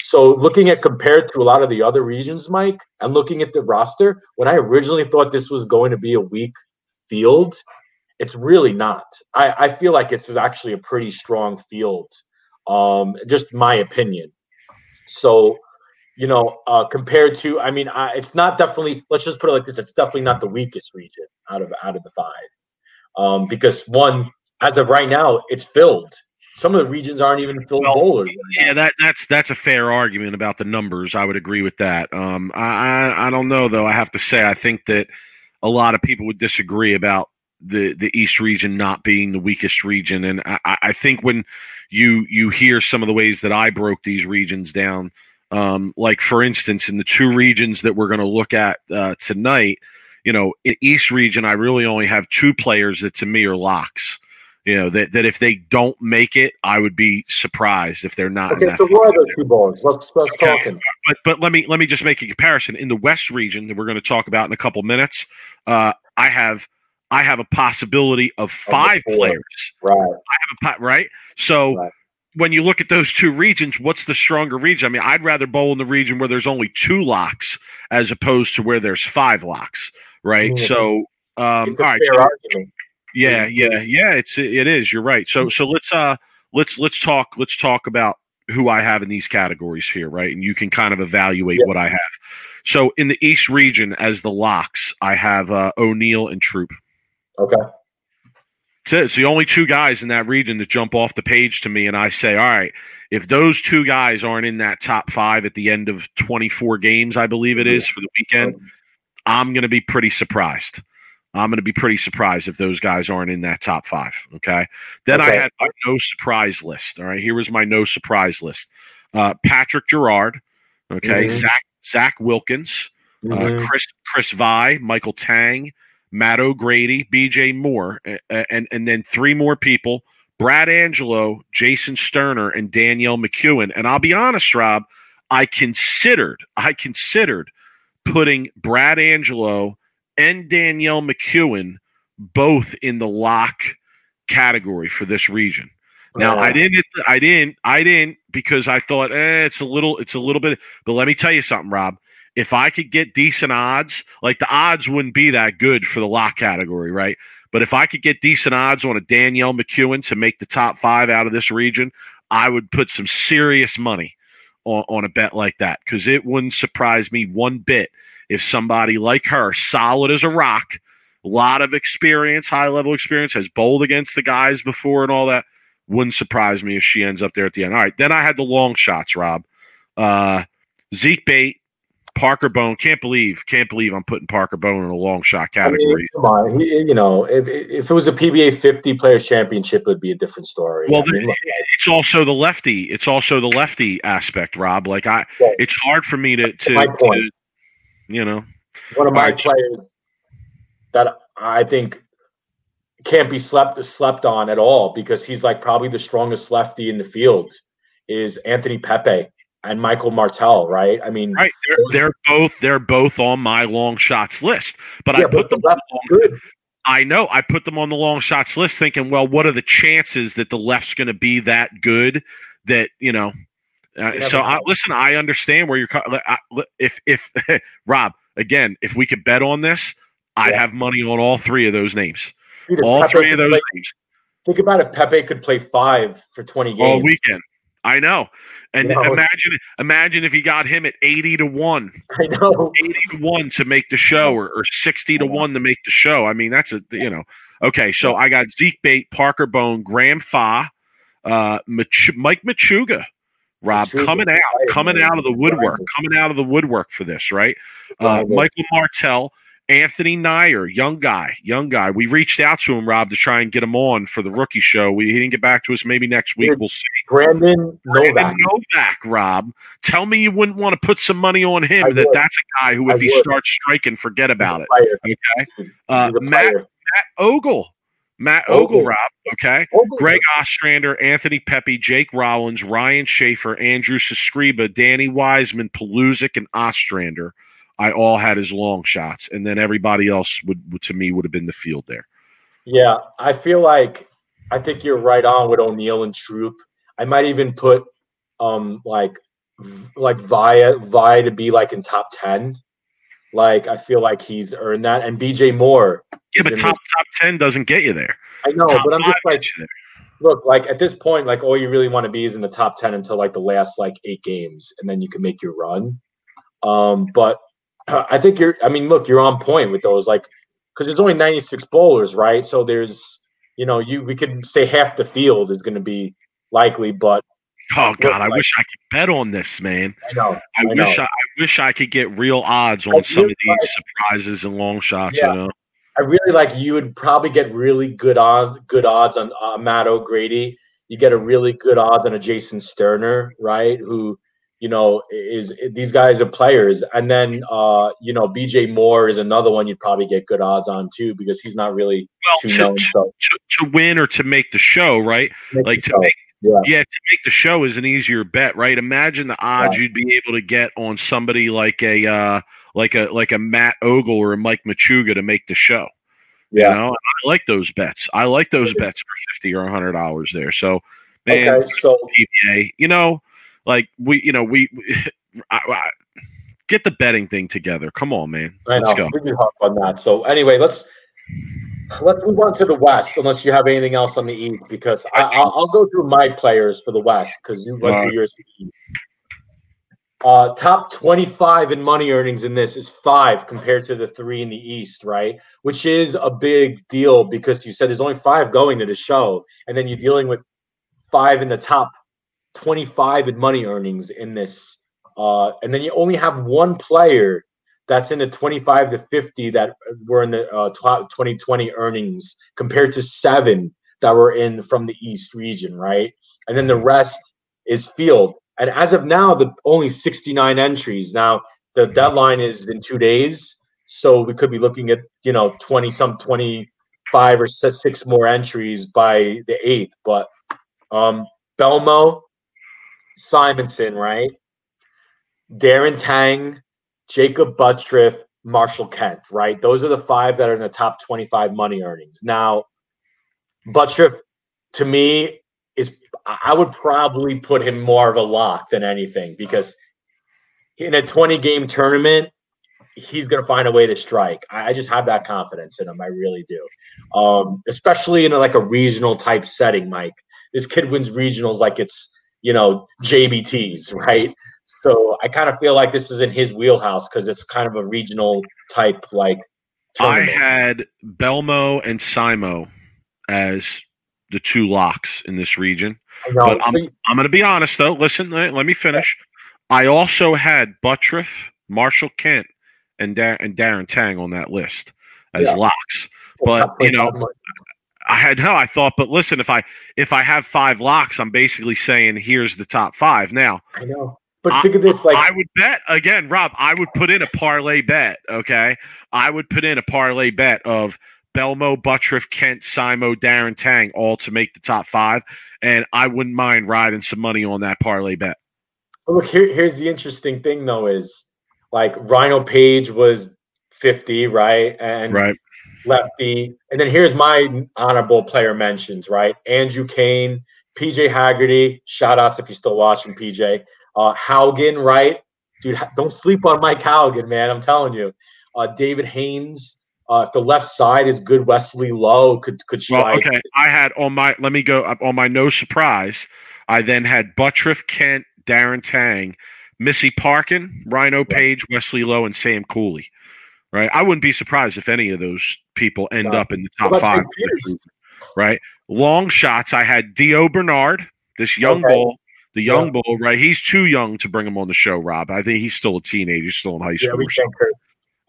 So looking at compared to a lot of the other regions, Mike, and looking at the roster, when I originally thought this was going to be a weak field, it's really not. I, I feel like this is actually a pretty strong field. Um, just my opinion. So, you know, uh, compared to, I mean, I, it's not definitely. Let's just put it like this: it's definitely not the weakest region out of out of the five, um, because one, as of right now, it's filled. Some of the regions aren't even filled Well, bowlers. right. Yeah, that that's that's a fair argument about the numbers. I would agree with that. Um, I, I I don't know though. I have to say, I think that a lot of people would disagree about the the East region not being the weakest region, and I, I- think when you you hear some of the ways that I broke these regions down, um, like for instance, in the two regions that we're going to look at uh, tonight, you know, in East region, I really only have two players that to me are locks. You know that that if they don't make it, I would be surprised if they're not. in Okay, that so what are those two bowlers? Let's let's Okay. talking. but but let me let me just make a comparison in the west region that we're going to talk about in a couple minutes uh i have i have a possibility of five players Right. I have a po- right so Right. when you look at those two regions, what's the stronger region? I mean, I'd rather bowl in the region where there's only two locks as opposed to where there's five locks, right? Mhm. So, um, all right, so- yeah, yeah, yeah. It's it is. You're right. So so let's uh let's let's talk let's talk about who I have in these categories here, right? And you can kind of evaluate Yeah. what I have. So in the East region, as the locks, I have uh, O'Neill and Troup. Okay. That's it. It's the only two guys in that region that jump off the page to me, and I say, all right, if those two guys aren't in that top five at the end of 24 games, I believe it is for the weekend, I'm going to be pretty surprised. I'm going to be pretty surprised if those guys aren't in that top five. Okay. Then I had my no surprise list. All right. Here was my no surprise list uh, Patrick Girard. Okay. Mhm. Zach, Zach Wilkins, uh, Mhm. Chris, Chris Via, Michael Tang, Matt O'Grady, BJ Moore, and, and then three more people Brad Angelo, Jason Sterner, and Danielle McEwan. And I'll be honest, Rob, I considered, I considered putting Brad Angelo and Danielle McEwan both in the lock category for this region. Now I didn't, I didn't, I didn't because I thought eh, it's a little, it's a little bit. But let me tell you something, Rob. If I could get decent odds, like the odds wouldn't be that good for the lock category, right? But if I could get decent odds on a Danielle McEwan to make the top five out of this region, I would put some serious money on, on a bet like that because it wouldn't surprise me one bit if somebody like her, solid as a rock, a lot of experience, high level experience, has bowled against the guys before and all that. Wouldn't surprise me if she ends up there at the end. All right, then I had the long shots, Rob. Uh, Zeke Bayt, Parker Bohn. Can't believe, can't believe I'm putting Parker Bohn in a long shot I mean, category. come on, he, you know, if, if it was a PBA 50 Players Championship, it would be a different story. Well, I mean, look, <laughs> it's also the lefty. It's also the lefty aspect, Rob. Like I, Right. it's hard for me to, to, to you know, one of my Alright. players that I think can't be slept slept on at all because he's like probably the strongest lefty in the field is Anthony Pepe and Michael Martell, right? I mean, right? They're, they're both they're both on my long shots list, but yeah, I put but them. On the good. I know I put them on the long shots list, thinking, well, what are the chances that the left's going to be that good? That you know. Uh, so I, listen, I understand where you're. I, if if <laughs> Rob again, if we could bet on this, I'd have money on all three of those names. Dude, All Pepe three of those play- names think about if Pepe could play five for 20 games. all weekend. I know, and know? imagine imagine if you got him at eighty to one. <laughs> I know. 80 to 1 to make the show or, or 60 to 1 to make the show. I mean, that's a, you know, okay. So I got Zeke Bayt, Parker Bohn, Graham Fach, uh, Mach- Mike Machuga, Rob, Machuga, coming out, coming out of the woodwork, coming out of the woodwork for this, right? Uh. Michael Martell, Anthony Neuer, young guy, young guy. We reached out to him, Rob, to try and get him on for the rookie show. We, he didn't get back to us. Maybe next week. We'll see. Brandon Brandon Novak. Novak, Rob. Tell me you wouldn't want to put some money on him. I that would. that's a guy who, I if he would. starts striking, forget about it. Okay. Uh, a Matt. Ogle, Matt Ogle. Rob. Okay. Ogle. Greg Ostrander, Anthony Pepe, Jake Rollins, Ryan Schaefer, Andrew Suscriba, Danny Wiseman, Pelusic, and Ostrander. I all had his long shots, and then everybody else would, would to me would have been the field there. Yeah, I feel like I think you're right on with O'Neill and Troup. I might even put um like like Via Via to be like in top ten. Like I feel like he's earned that, and BJ Moore. Yeah, but top top ten doesn't get you there. I know, top but I'm just like, look, like at this point, like all you really want to be is in the top ten until like the last like eight games, and then you can make your run. Um, but I think you're. I mean, look, you're on point with those, like, because there's only 96 bowlers, right? So there's, you know, you we could say half the field is going to be likely, but Oh God, I wish I could bet on this, man. I know. I, I wish know. I, I wish I could get real odds on some of these surprises and long shots. Yeah. You know, I really like you would probably get really good on good odds on uh, Matt O'Grady. You get a really good odds on a Jason Sterner, right? Who you know is these guys are players, and then uh, you know BJ Moore is another one you'd probably get good odds on too because he's not really well, too to, known. to, So to, to win or to make the show, right? Like to so, make yeah. yeah to make the show is an easier bet, right? Imagine the odds you'd be able to get on somebody like a uh, like a like a Matt Ogle or a Mike Machuga to make the show. yeah. You know, I like those bets. I like those bets for fifty or hundred dollars there. So man. Okay, so PBA, you know, like we, you know, we, we <laughs> I, I, get the betting thing together. Come on, man. I Let's know go. we can talk on that. So anyway, let's let's move on to the West. Unless you have anything else on the East, because I, I'll, I'll go through my players for the West because you went All through yours. For the East. Uh, top twenty-five in money earnings in this is five compared to the three in the East, right? Which is a big deal because you said there's only five going to the show, and then you're dealing with five in the top 25 in money earnings in this. Uh, and then you only have one player that's in the 25 to 50 that were in the uh, 2020 earnings compared to seven that were in from the East region, right? And then the rest is field. And as of now, the only 69 entries. Now the deadline is in two days, so we could be looking at you know 20 some 25 or six more entries by the eighth. But um, Belmo, Simonsen, right? Darren Tang, Jakob Butturff, Marshall Kent, right? Those are the five that are in the top 25 money earnings. Now, Butturff, to me, is I would probably put him more of a lock than anything because in a 20 game tournament, he's going to find a way to strike. I, just have that confidence in him. I really do. Um, especially in a, like a regional type setting, Mike. This kid wins regionals like it's, you know, JBTs, <laughs> right? So I kind of feel like this is in his wheelhouse because it's kind of a regional type like. I had Belmo and Simo as the two locks in this region. But I'm- I'm going to be honest, though. Listen, let, let me finish. I also had Butturff, Marshall Kent, and, da- and Darren Tang on that list as Yeah. locks. but, you know, I had no. I thought, but listen, if I if I have five locks, I'm basically saying here's the top five. Now, I know. But think of this like I would bet again, Rob. I would put in a parlay bet. Okay, I would put in a parlay bet of Belmo, Butturff, Kent, Simo, Darren Tang, all to make the top five, and I wouldn't mind riding some money on that parlay bet. Look, here, here's the interesting thing though is like Rhino Page was 50, right? And Right. Lefty. And then here's my honorable player mentions, right? Andrew Cain, PJ Haggerty, shout outs if you're still watching PJ. Uh Haugen, right? Dude, don't sleep on Mike Haugen, man. I'm telling you. Uh David Haynes. Uh, if the left side is good, Wesley Low could could Well, strike. okay. I had on my let me go on my no surprise. I then had Butturff, Kent, Darren Tang, Missy Parkin, Rhino Page, Wesley Low, and Sam Cooley. Right. I wouldn't be surprised if any of those people end Yeah. up in the top five. Right. Long shots. I had Dio Bernard, this young Okay. bull, the young Yeah. bull. Right. He's too young to bring him on the show. Rob. I think he's still a teenager. Still in high Yeah, school. we or something. can't curse.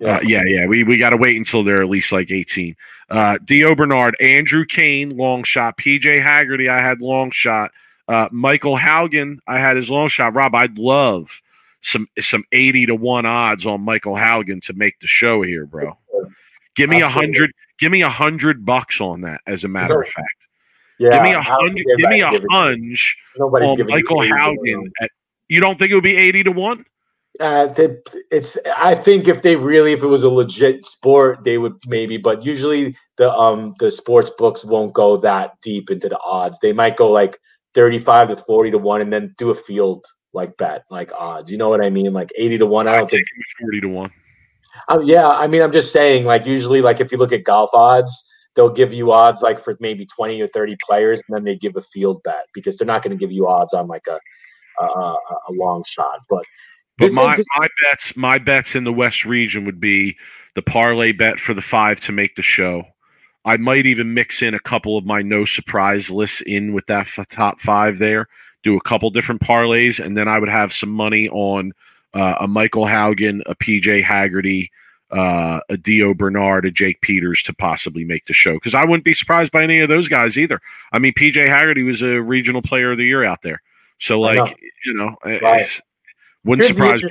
Uh, yeah, yeah. We we got to wait until they're at least like 18. Uh, Dio Bernard, Andrew Cain, long shot. PJ Haggerty, I had long shot. Uh, Michael Haugen, I had his long shot. Rob, I'd love some some 80 to 1 odds on Michael Haugen to make the show here, bro. Give me a hundred. Give me a hundred bucks on that. As a matter of fact, Yeah, give me a hundred. Give me a hunch on Michael 80 Haugen. At, you don't think it would be 80 to one? Uh, they, it's. I think if they really, if it was a legit sport, they would maybe. But usually, the um the sports books won't go that deep into the odds. They might go like thirty-five to forty to one, and then do a field like bet, like odds. You know what I mean? Like eighty to one. I don't think. 40 to one. Uh, yeah, I mean, I'm just saying. Like usually, like if you look at golf odds, they'll give you odds like for maybe twenty or thirty players, and then they give a field bet because they're not going to give you odds on like a a, a, long shot. But But my, my bets my bets in the West region would be the parlay bet for the five to make the show. I might even mix in a couple of my no surprise lists in with that f- top five there. Do a couple different parlays, and then I would have some money on uh, a Michael Haugen, a PJ Haggerty, uh, a Dio Bernard, a Jake Peters to possibly make the show. Because I wouldn't be surprised by any of those guys either. I mean, PJ Haggerty was a regional player of the year out there, so I know. like you know, Right. wouldn't Here's the surprise me.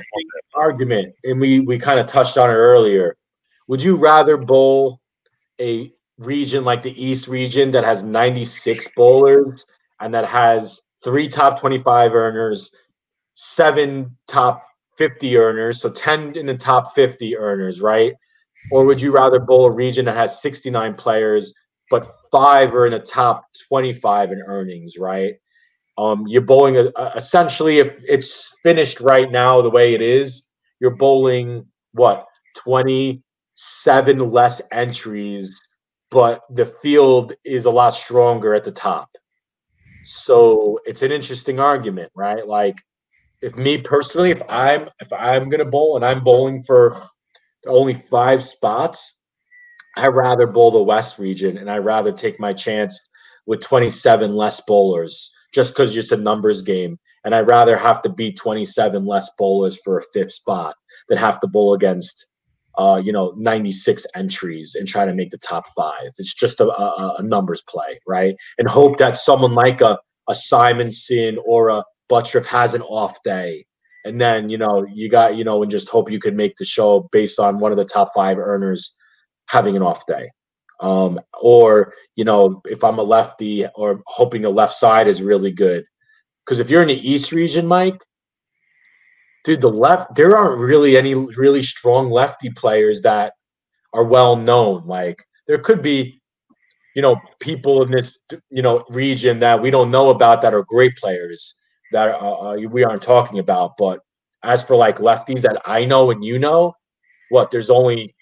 argument, and we we kind of touched on it earlier. Would you rather bowl a region like the East region that has 96 bowlers and that has three top 25 earners, seven top 50 earners, so 10 in the top 50 earners, right? Or would you rather bowl a region that has 69 players, but five are in the top 25 in earnings, right? Um, you're bowling a, a- essentially if it's finished right now the way it is, you're bowling what 27 less entries, but the field is a lot stronger at the top. So it's an interesting argument, right? Like if me personally, if I'm if I'm gonna bowl and I'm bowling for only five spots, I'd rather bowl the West region and I'd rather take my chance with 27 less bowlers just because it's a numbers game. And I'd rather have to beat 27 less bowlers for a fifth spot than have to bowl against uh, you know, 96 entries and try to make the top five. It's just a, a, a numbers play, right? And hope that someone like a, a Simonsen or a Butturff has an off day. And then, you know, you got, you know, and just hope you could make the show based on one of the top five earners having an off day. Um, or, you know, if I'm a lefty or hoping the left side is really good. Because if you're in the East region, Mike, dude, the left, there aren't really any really strong lefty players that are well known. Like there could be, you know, people in this, you know, region that we don't know about that are great players that uh, uh, we aren't talking about. But as for like lefties that I know and you know, what there's only,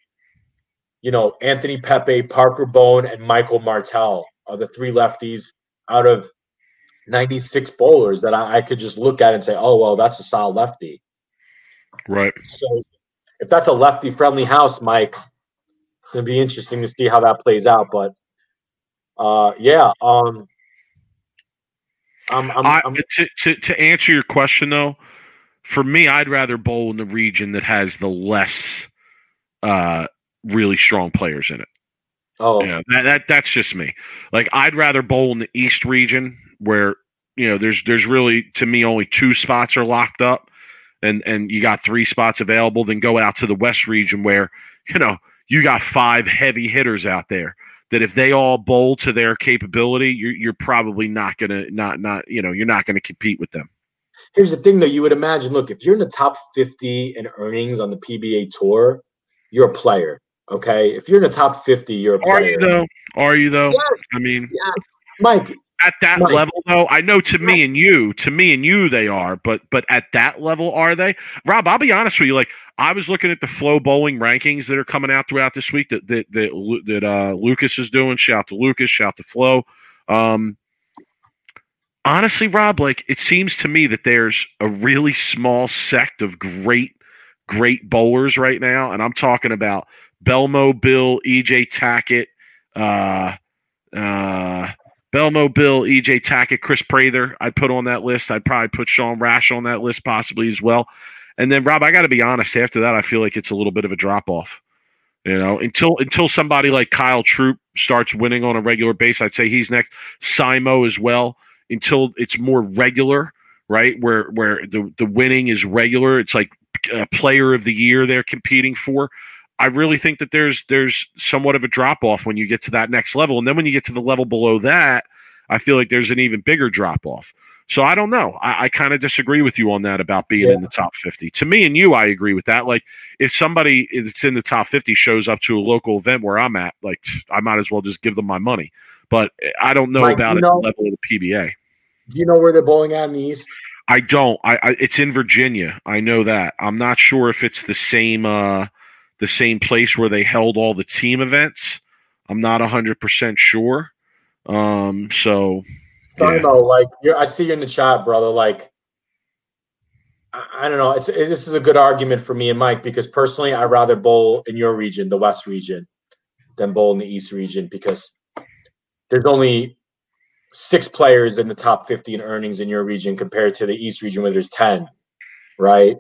you know, Anthony Pepe, Parker Bohn, and Michael Martell are the three lefties out of 96 bowlers that I, I could just look at and say, oh well, that's a solid lefty. Right. So if that's a lefty friendly house, Mike, it'd be interesting to see how that plays out. But uh, yeah, um, I'm, I'm, I, I'm to, to to answer your question though, for me, I'd rather bowl in the region that has the less uh, really strong players in it. oh Yeah, that, that that's just me. Like I'd rather bowl in the East region where you know there's there's really to me only two spots are locked up, and and you got three spots available. then go out to the West region where you know you got five heavy hitters out there that if they all bowl to their capability, you're you're probably not gonna not not you know you're not gonna compete with them. here's the thing though. You would imagine, look, if you're in the top 50 in earnings on the PBA tour, you're a player. Okay, if you're in the top 50, you're a player. Are you though? Are you though? Yes. I mean, Yes. Mike, at that Right. level though i know to me and you to me and you they are but but at that level are they? Rob i'll be honest with you like i was looking at the flo bowling rankings that are coming out throughout this week that that that, that uh lucas is doing. Shout to lucas shout to flo. Um honestly rob like it seems to me that there's a really small sect of great great bowlers right now and i'm talking about belmo bill ej tackett uh uh Belmo, Bill, EJ Tackett, Chris Prather. I'd put on that list. I'd probably put Sean Rash on that list possibly as well. And then Rob, I got to be honest. After that, I feel like it's a little bit of a drop off. You know, until until somebody like Kyle Troup starts winning on a regular base, I'd say he's next. Simo as well. Until it's more regular, right? Where where the the winning is regular. It's like a player of the year they're competing for. I really think that there's there's somewhat of a drop off when you get to that next level, and then when you get to the level below that, I feel like there's an even bigger drop off. So I don't know. I, I kind of disagree with you on that about being in the top 50. To me and you, I agree with that. Like if somebody that's in the top 50 shows up to a local event where I'm at, like I might as well just give them my money. But I don't know Mike, about it know- the level of the PBA. do you know where they're bowling at in the East? I don't. I, I it's in Virginia. I know that. I'm not sure if it's the same uh the same place where they held all the team events. I'm not 100% sure. Um so I don't know. Like, you're, I see you in the chat, brother. Like, I, I don't know. It's it, this is a good argument for me and Mike because personally, I'd rather bowl in your region, the West region, than bowl in the East region because there's only six players in the top 50 in earnings in your region compared to the East region where there's 10, right?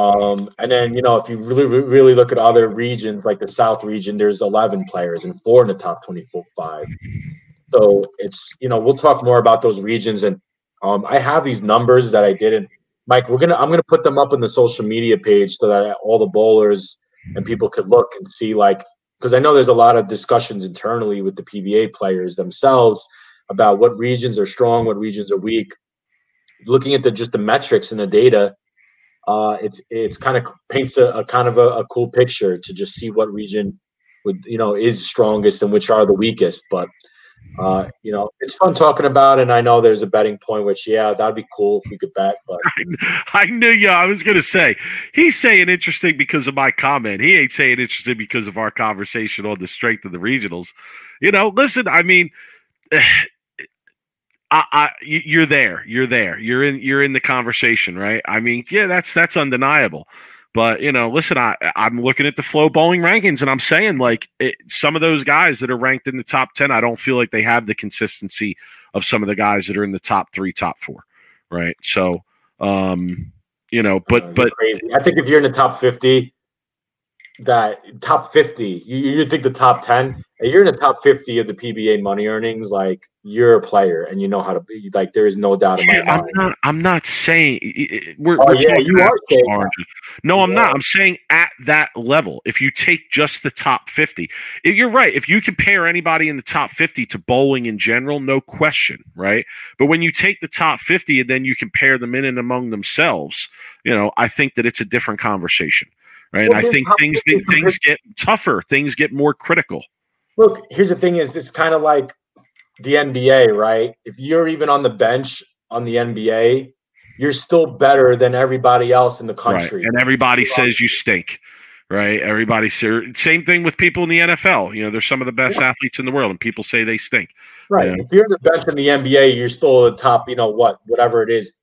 Um, and then you know if you really really look at other regions like the South region, there's 11 players and four in the top 25. So it's you know we'll talk more about those regions and um, I have these numbers that I didn't. Mike, we're gonna I'm gonna put them up on the social media page so that all the bowlers and people could look and see like because I know there's a lot of discussions internally with the PBA players themselves about what regions are strong, what regions are weak. Looking at the just the metrics and the data, uh, it's it's kind of paints a, a kind of a, a cool picture to just see what region would you know is strongest and which are the weakest. But uh, you know, it's fun talking about. And I know there's a betting point, which yeah, that'd be cool if we could bet. But <laughs> I knew you. I was to say he's saying interesting because of my comment. He ain't saying interesting because of our conversation on the strength of the regionals. You know, listen. I mean. I, I, you're there. You're there. You're in. You're in the conversation, right? I mean, yeah, that's that's undeniable. But you know, listen, I I'm looking at the Flo bowling rankings, and I'm saying like it, some of those guys that are ranked in the top ten, I don't feel like they have the consistency of some of the guys that are in the top three, top four, right? So, um, you know, but uh, but crazy. I think if you're in the top fifty, that top 50 you, you think the top 10 you're in the top 50 of the pba money earnings like you're a player and you know how to be like there is no doubt in my I'm not i'm not saying we're, oh, we're yeah, you are saying no i'm yeah. not i'm saying at that level if you take just the top 50 you're right. If you compare anybody in the top 50 to bowling in general no question right? But when you take the top 50 and then you compare them in and among themselves you know i think that it's a different conversation right? Well, and I think things th- things get tougher, things get more critical. Look, here's the thing: is it's kind of like the NBA, right? If you're even on the bench on the NBA, you're still better than everybody else in the country. Right. And everybody says you stink, right? Everybody same thing with people in the NFL. You know, they're some of the best yeah. athletes in the world, and people say they stink. Right. You know? If you're on the bench in the NBA, you're still the top. You know what? Whatever it is,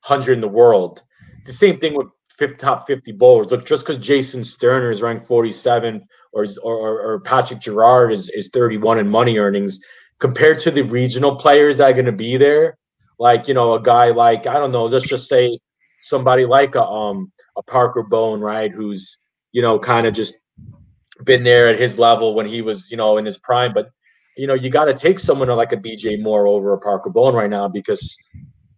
hundred in the world. The same thing with 50, top 50 bowlers. Look, just because Jason Sterner is ranked 47 or, or, or Patrick Girard is, is 31 in money earnings compared to the regional players that are going to be there, like, you know, a guy like, I don't know, let's just say somebody like a, um, a Parker Bohn, right? Who's, you know, kind of just been there at his level when he was, you know, in his prime. But, you know, you got to take someone like a BJ Moore over a Parker Bohn right now because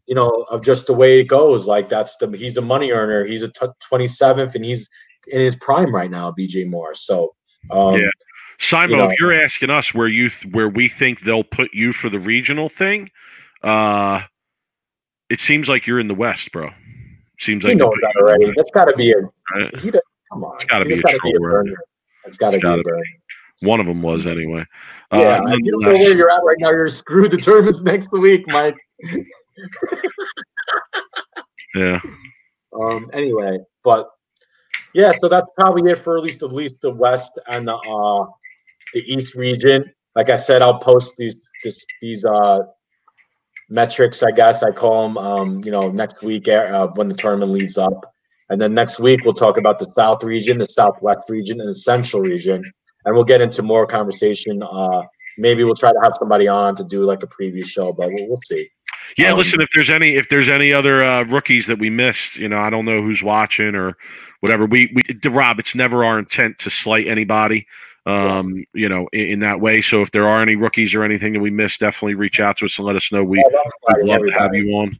you know, of just the way it goes. Like that's the he's a money earner. He's a 27th and he's in his prime right now, BJ Moore. So um, yeah, Simon, you know, if you're asking us where you th- where we think they'll put you for the regional thing, uh, it seems like you're in the West, bro. Seems like he like knows that already. That's got to be a right? he, come on. It's got to be, be a burner. It's got to be a burner. One of them was anyway. Yeah, uh, you don't know where you're at right now. You're screwed the tournaments next week, Mike. <laughs> yeah. Um. Anyway, but yeah, so that's probably it for at least at least the West and the uh the East region. Like I said, I'll post these this, these uh metrics. I guess I call them. Um. You know, next week uh, when the tournament leads up. And then next week we'll talk about the South region, the Southwest region, and the Central region, and we'll get into more conversation. Uh, maybe we'll try to have somebody on to do like a preview show, but we'll, we'll see. Yeah, um, listen. If there's any, if there's any other uh, rookies that we missed, you know, I don't know who's watching or whatever. We, we, Rob, it's never our intent to slight anybody, um, yeah. you know, in, in, that way. So if there are any rookies or anything that we missed, definitely reach out to us and let us know. We, yeah, would love to have you on.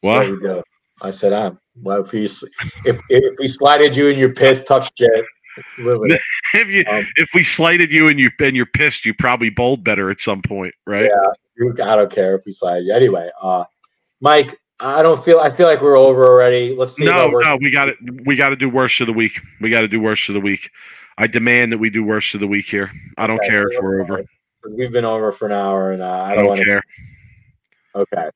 What? There we go. I said, "I'm." Well, if we if if we slided you and you're pissed, tough shit. <laughs> if you um, if we slighted you and you and you're pissed, you probably bowled better at some point, right? Yeah, I don't care if we slide you. Anyway, uh, Mike, I don't feel. I feel like we're over already. Let's see. No, no, we got it. We got to do worst of the week. We got to do worst of the week. I demand that we do worst of the week here. I don't okay, care if we're over. We've been over for an hour, and uh, I, don't, don't care. Okay.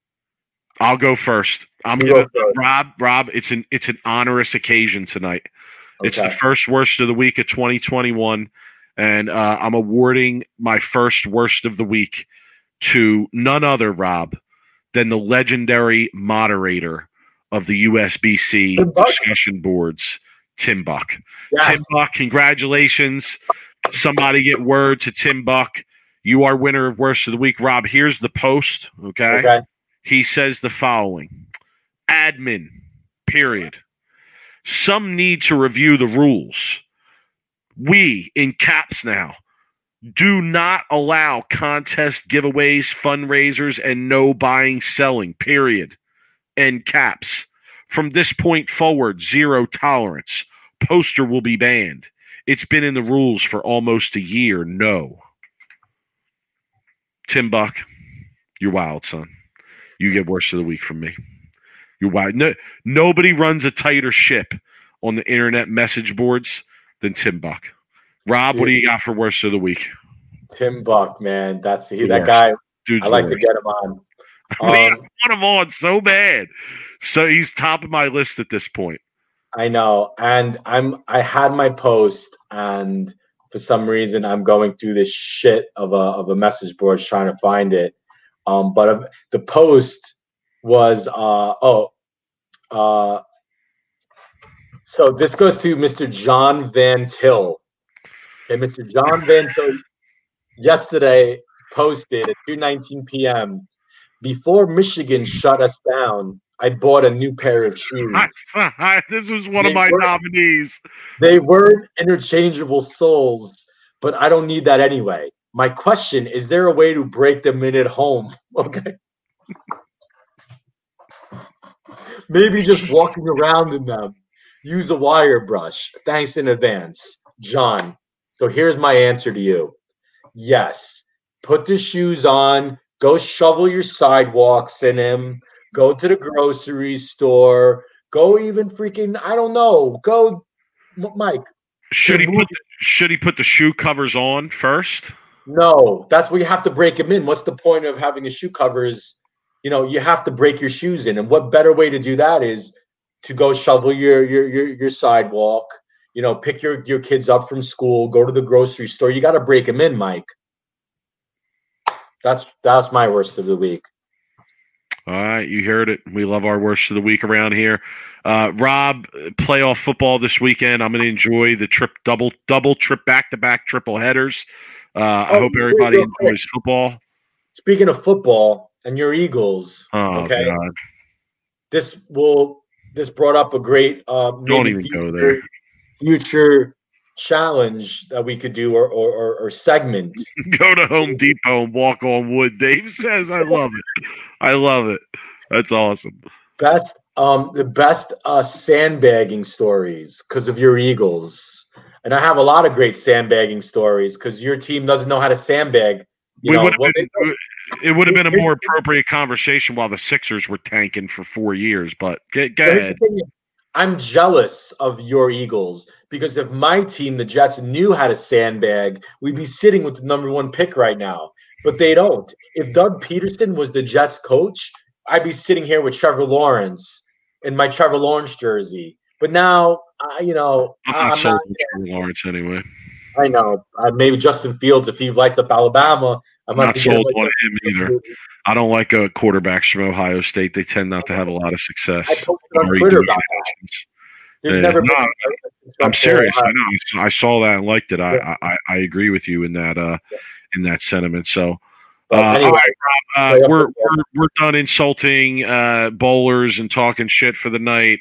I'll go first. I'm gonna go Rob. Rob, it's an it's an onerous occasion tonight. Okay. It's the first worst of the week of 2021, and uh, I'm awarding my first worst of the week to none other, Rob, than the legendary moderator of the USBC discussion boards, Tim Buck. Yes. Tim Buck, congratulations. Somebody get word to Tim Buck. You are winner of worst of the week. Rob, here's the post. Okay. okay. He says the following admin, period. Some need to review the rules. We, in caps now, do not allow contest giveaways, fundraisers, and no buying, selling, period. End caps. From this point forward, zero tolerance. Poster will be banned. It's been in the rules for almost a year. No. Tim Buck, you're wild, son. You get worse of the week from me. You're wild. No, nobody runs a tighter ship on the internet message boards than Tim Buck. Rob, what do you got for worst of the week? Tim Buck, man, that's he, that guy. Dude's I like the to get him on. <laughs> Man, Um, I want him on so bad. So he's top of my list at this point. I know, and I'm I had my post, and for some reason I'm going through this shit of a of a message board trying to find it. Um, but uh, the post was uh oh uh so this goes to Mr. John Van Til. Okay, Mr. John Van yesterday posted at 2:19 p.m. Before Michigan shut us down, I bought a new pair of shoes. <laughs> This was one of my nominees. They weren't interchangeable soles, but I don't need that anyway. My question is there a way to break them in at home? <laughs> Okay. Maybe just walking around in them. Use a wire brush. Thanks in advance. John. So here's my answer to you. Yes. Put the shoes on, go shovel your sidewalks in them, go to the grocery store, go even freaking, I don't know, go Mike, Should he put the, should he put the shoe covers on first? No, that's where you have to break them in. What's the point of having a shoe covers? You know, you have to break your shoes in, and what better way to do that is to go shovel your your your, your sidewalk. You know, pick your your kids up from school, go to the grocery store. You got to break them in, Mike. That's that's my worst of the week. All right, you heard it. We love our worst of the week around here. Uh, Rob, playoff football this weekend. I'm going to enjoy the trip, double, double trip, back to back triple headers. Uh, I Oh, hope real everybody quick. enjoys football. Speaking of football and your Eagles, Oh okay, God, this will this brought up a great uh, don't even go there. Future challenge that we could do or or, or, or segment. <laughs> Go to Home Depot and walk on wood. Dave says, "I love it. I love it. That's awesome." best um the best uh sandbagging stories because of your eagles and i have a lot of great sandbagging stories because your team doesn't know how to sandbag you we know would been, it would have been a more appropriate conversation while the Sixers were tanking for four years. But get, go ahead. I'm jealous of your eagles because if my team the jets knew how to sandbag we'd be sitting with the number one pick right now. But they don't. If doug pederson was the jets coach i'd be sitting here with trevor lawrence in my trevor lawrence jersey. But now uh, you know I'm not I'm sold not on Trevor Lawrence anyway. I know. Uh, maybe Justin Fields, if he lights up Alabama, I I'm not sold like on him either. I don't like uh, quarterbacks from Ohio State. They tend not to have a lot of success. I posted on Twitter about. There's Yeah, never no, been. a I'm serious. I know. I saw that and liked it. I, Yeah. I, I agree with you in that uh, in that sentiment. So, uh, anyway, right, Rob, uh, we're, we're we're done insulting uh, bowlers and talking shit for the night.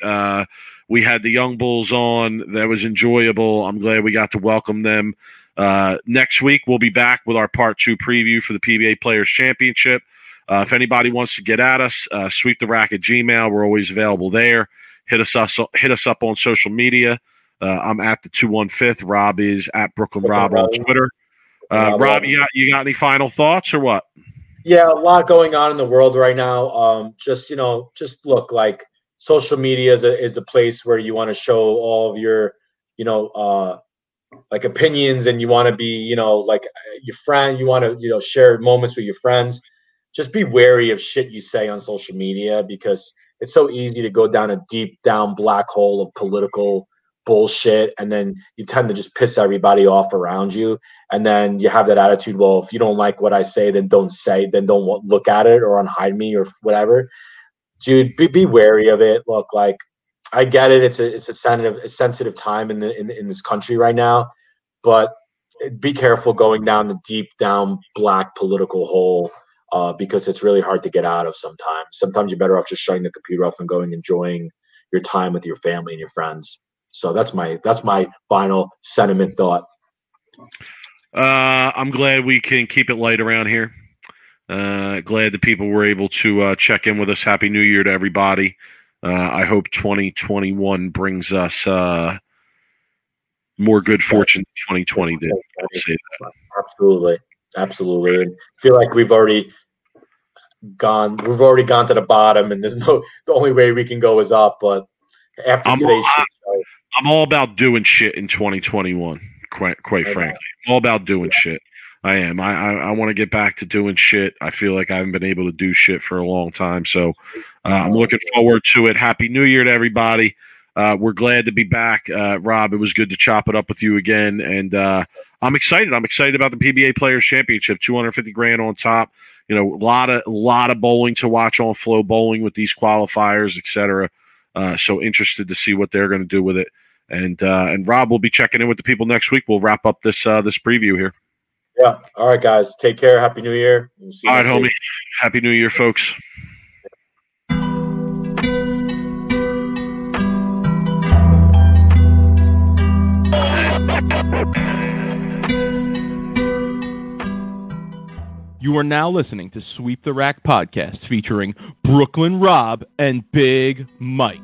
We had the young bulls on. That was enjoyable. I'm glad we got to welcome them. Uh, next week we'll be back with our part two preview for the PBA Players Championship. Uh, if anybody wants to get at us, uh, sweep the rack at Gmail. We're always available there. Hit us us hit us up on social media. Uh, I'm at the two one fifth. Rob is at Brooklyn Rob on Twitter. Uh, Rob. Rob, you got you got any final thoughts or what? yeah, a lot going on in the world right now. Um, just you know, just look like social media is a is a place where you want to show all of your, you know, uh, like opinions, and you want to be, you know, like your friend. You want to, you know, share moments with your friends. Just be wary of shit you say on social media because it's so easy to go down a deep down black hole of political bullshit and then you tend to just piss everybody off around you and then you have that attitude well if you don't like what i say then don't say then don't look at it or unhide me or whatever dude be, be wary of it. Look like i get it. It's a it's a sensitive a sensitive time in the in, in this country right now but be careful going down the deep down black political hole uh, because it's really hard to get out of sometimes. Sometimes you're better off just shutting the computer off and going enjoying your time with your family and your friends. So that's my that's my final sentiment thought. Uh, I'm glad we can keep it light around here. Uh, glad the people were able to uh, check in with us. Happy New Year to everybody. Uh, I hope 2021 brings us uh, more good fortune than 2020 did. That. Absolutely, absolutely. And I feel like we've already gone. We've already gone to the bottom, and there's no. The only way we can go is up. But after I'm- today's show, I'm all about doing shit in 2021. Quite, quite frankly, I'm all about doing shit. I am. I I, I want to get back to doing shit. I feel like I haven't been able to do shit for a long time. So uh, I'm looking forward to it. Happy New Year to everybody. Uh, we're glad to be back, uh, Rob. It was good to chop it up with you again, and uh, I'm excited. I'm excited about the PBA Players Championship, 250 grand on top. You know, a lot of a lot of bowling to watch on Flo Bowling with these qualifiers, etc. Uh, so interested to see what they're going to do with it. And uh, and Rob will be checking in with the people next week. We'll wrap up this this preview here. Yeah. All right, guys. Take care. Happy New Year. We'll see All right, homie. week. Happy New Year, folks. You are now listening to Sweep the Rack podcast featuring Brooklyn Rob and Big Mike.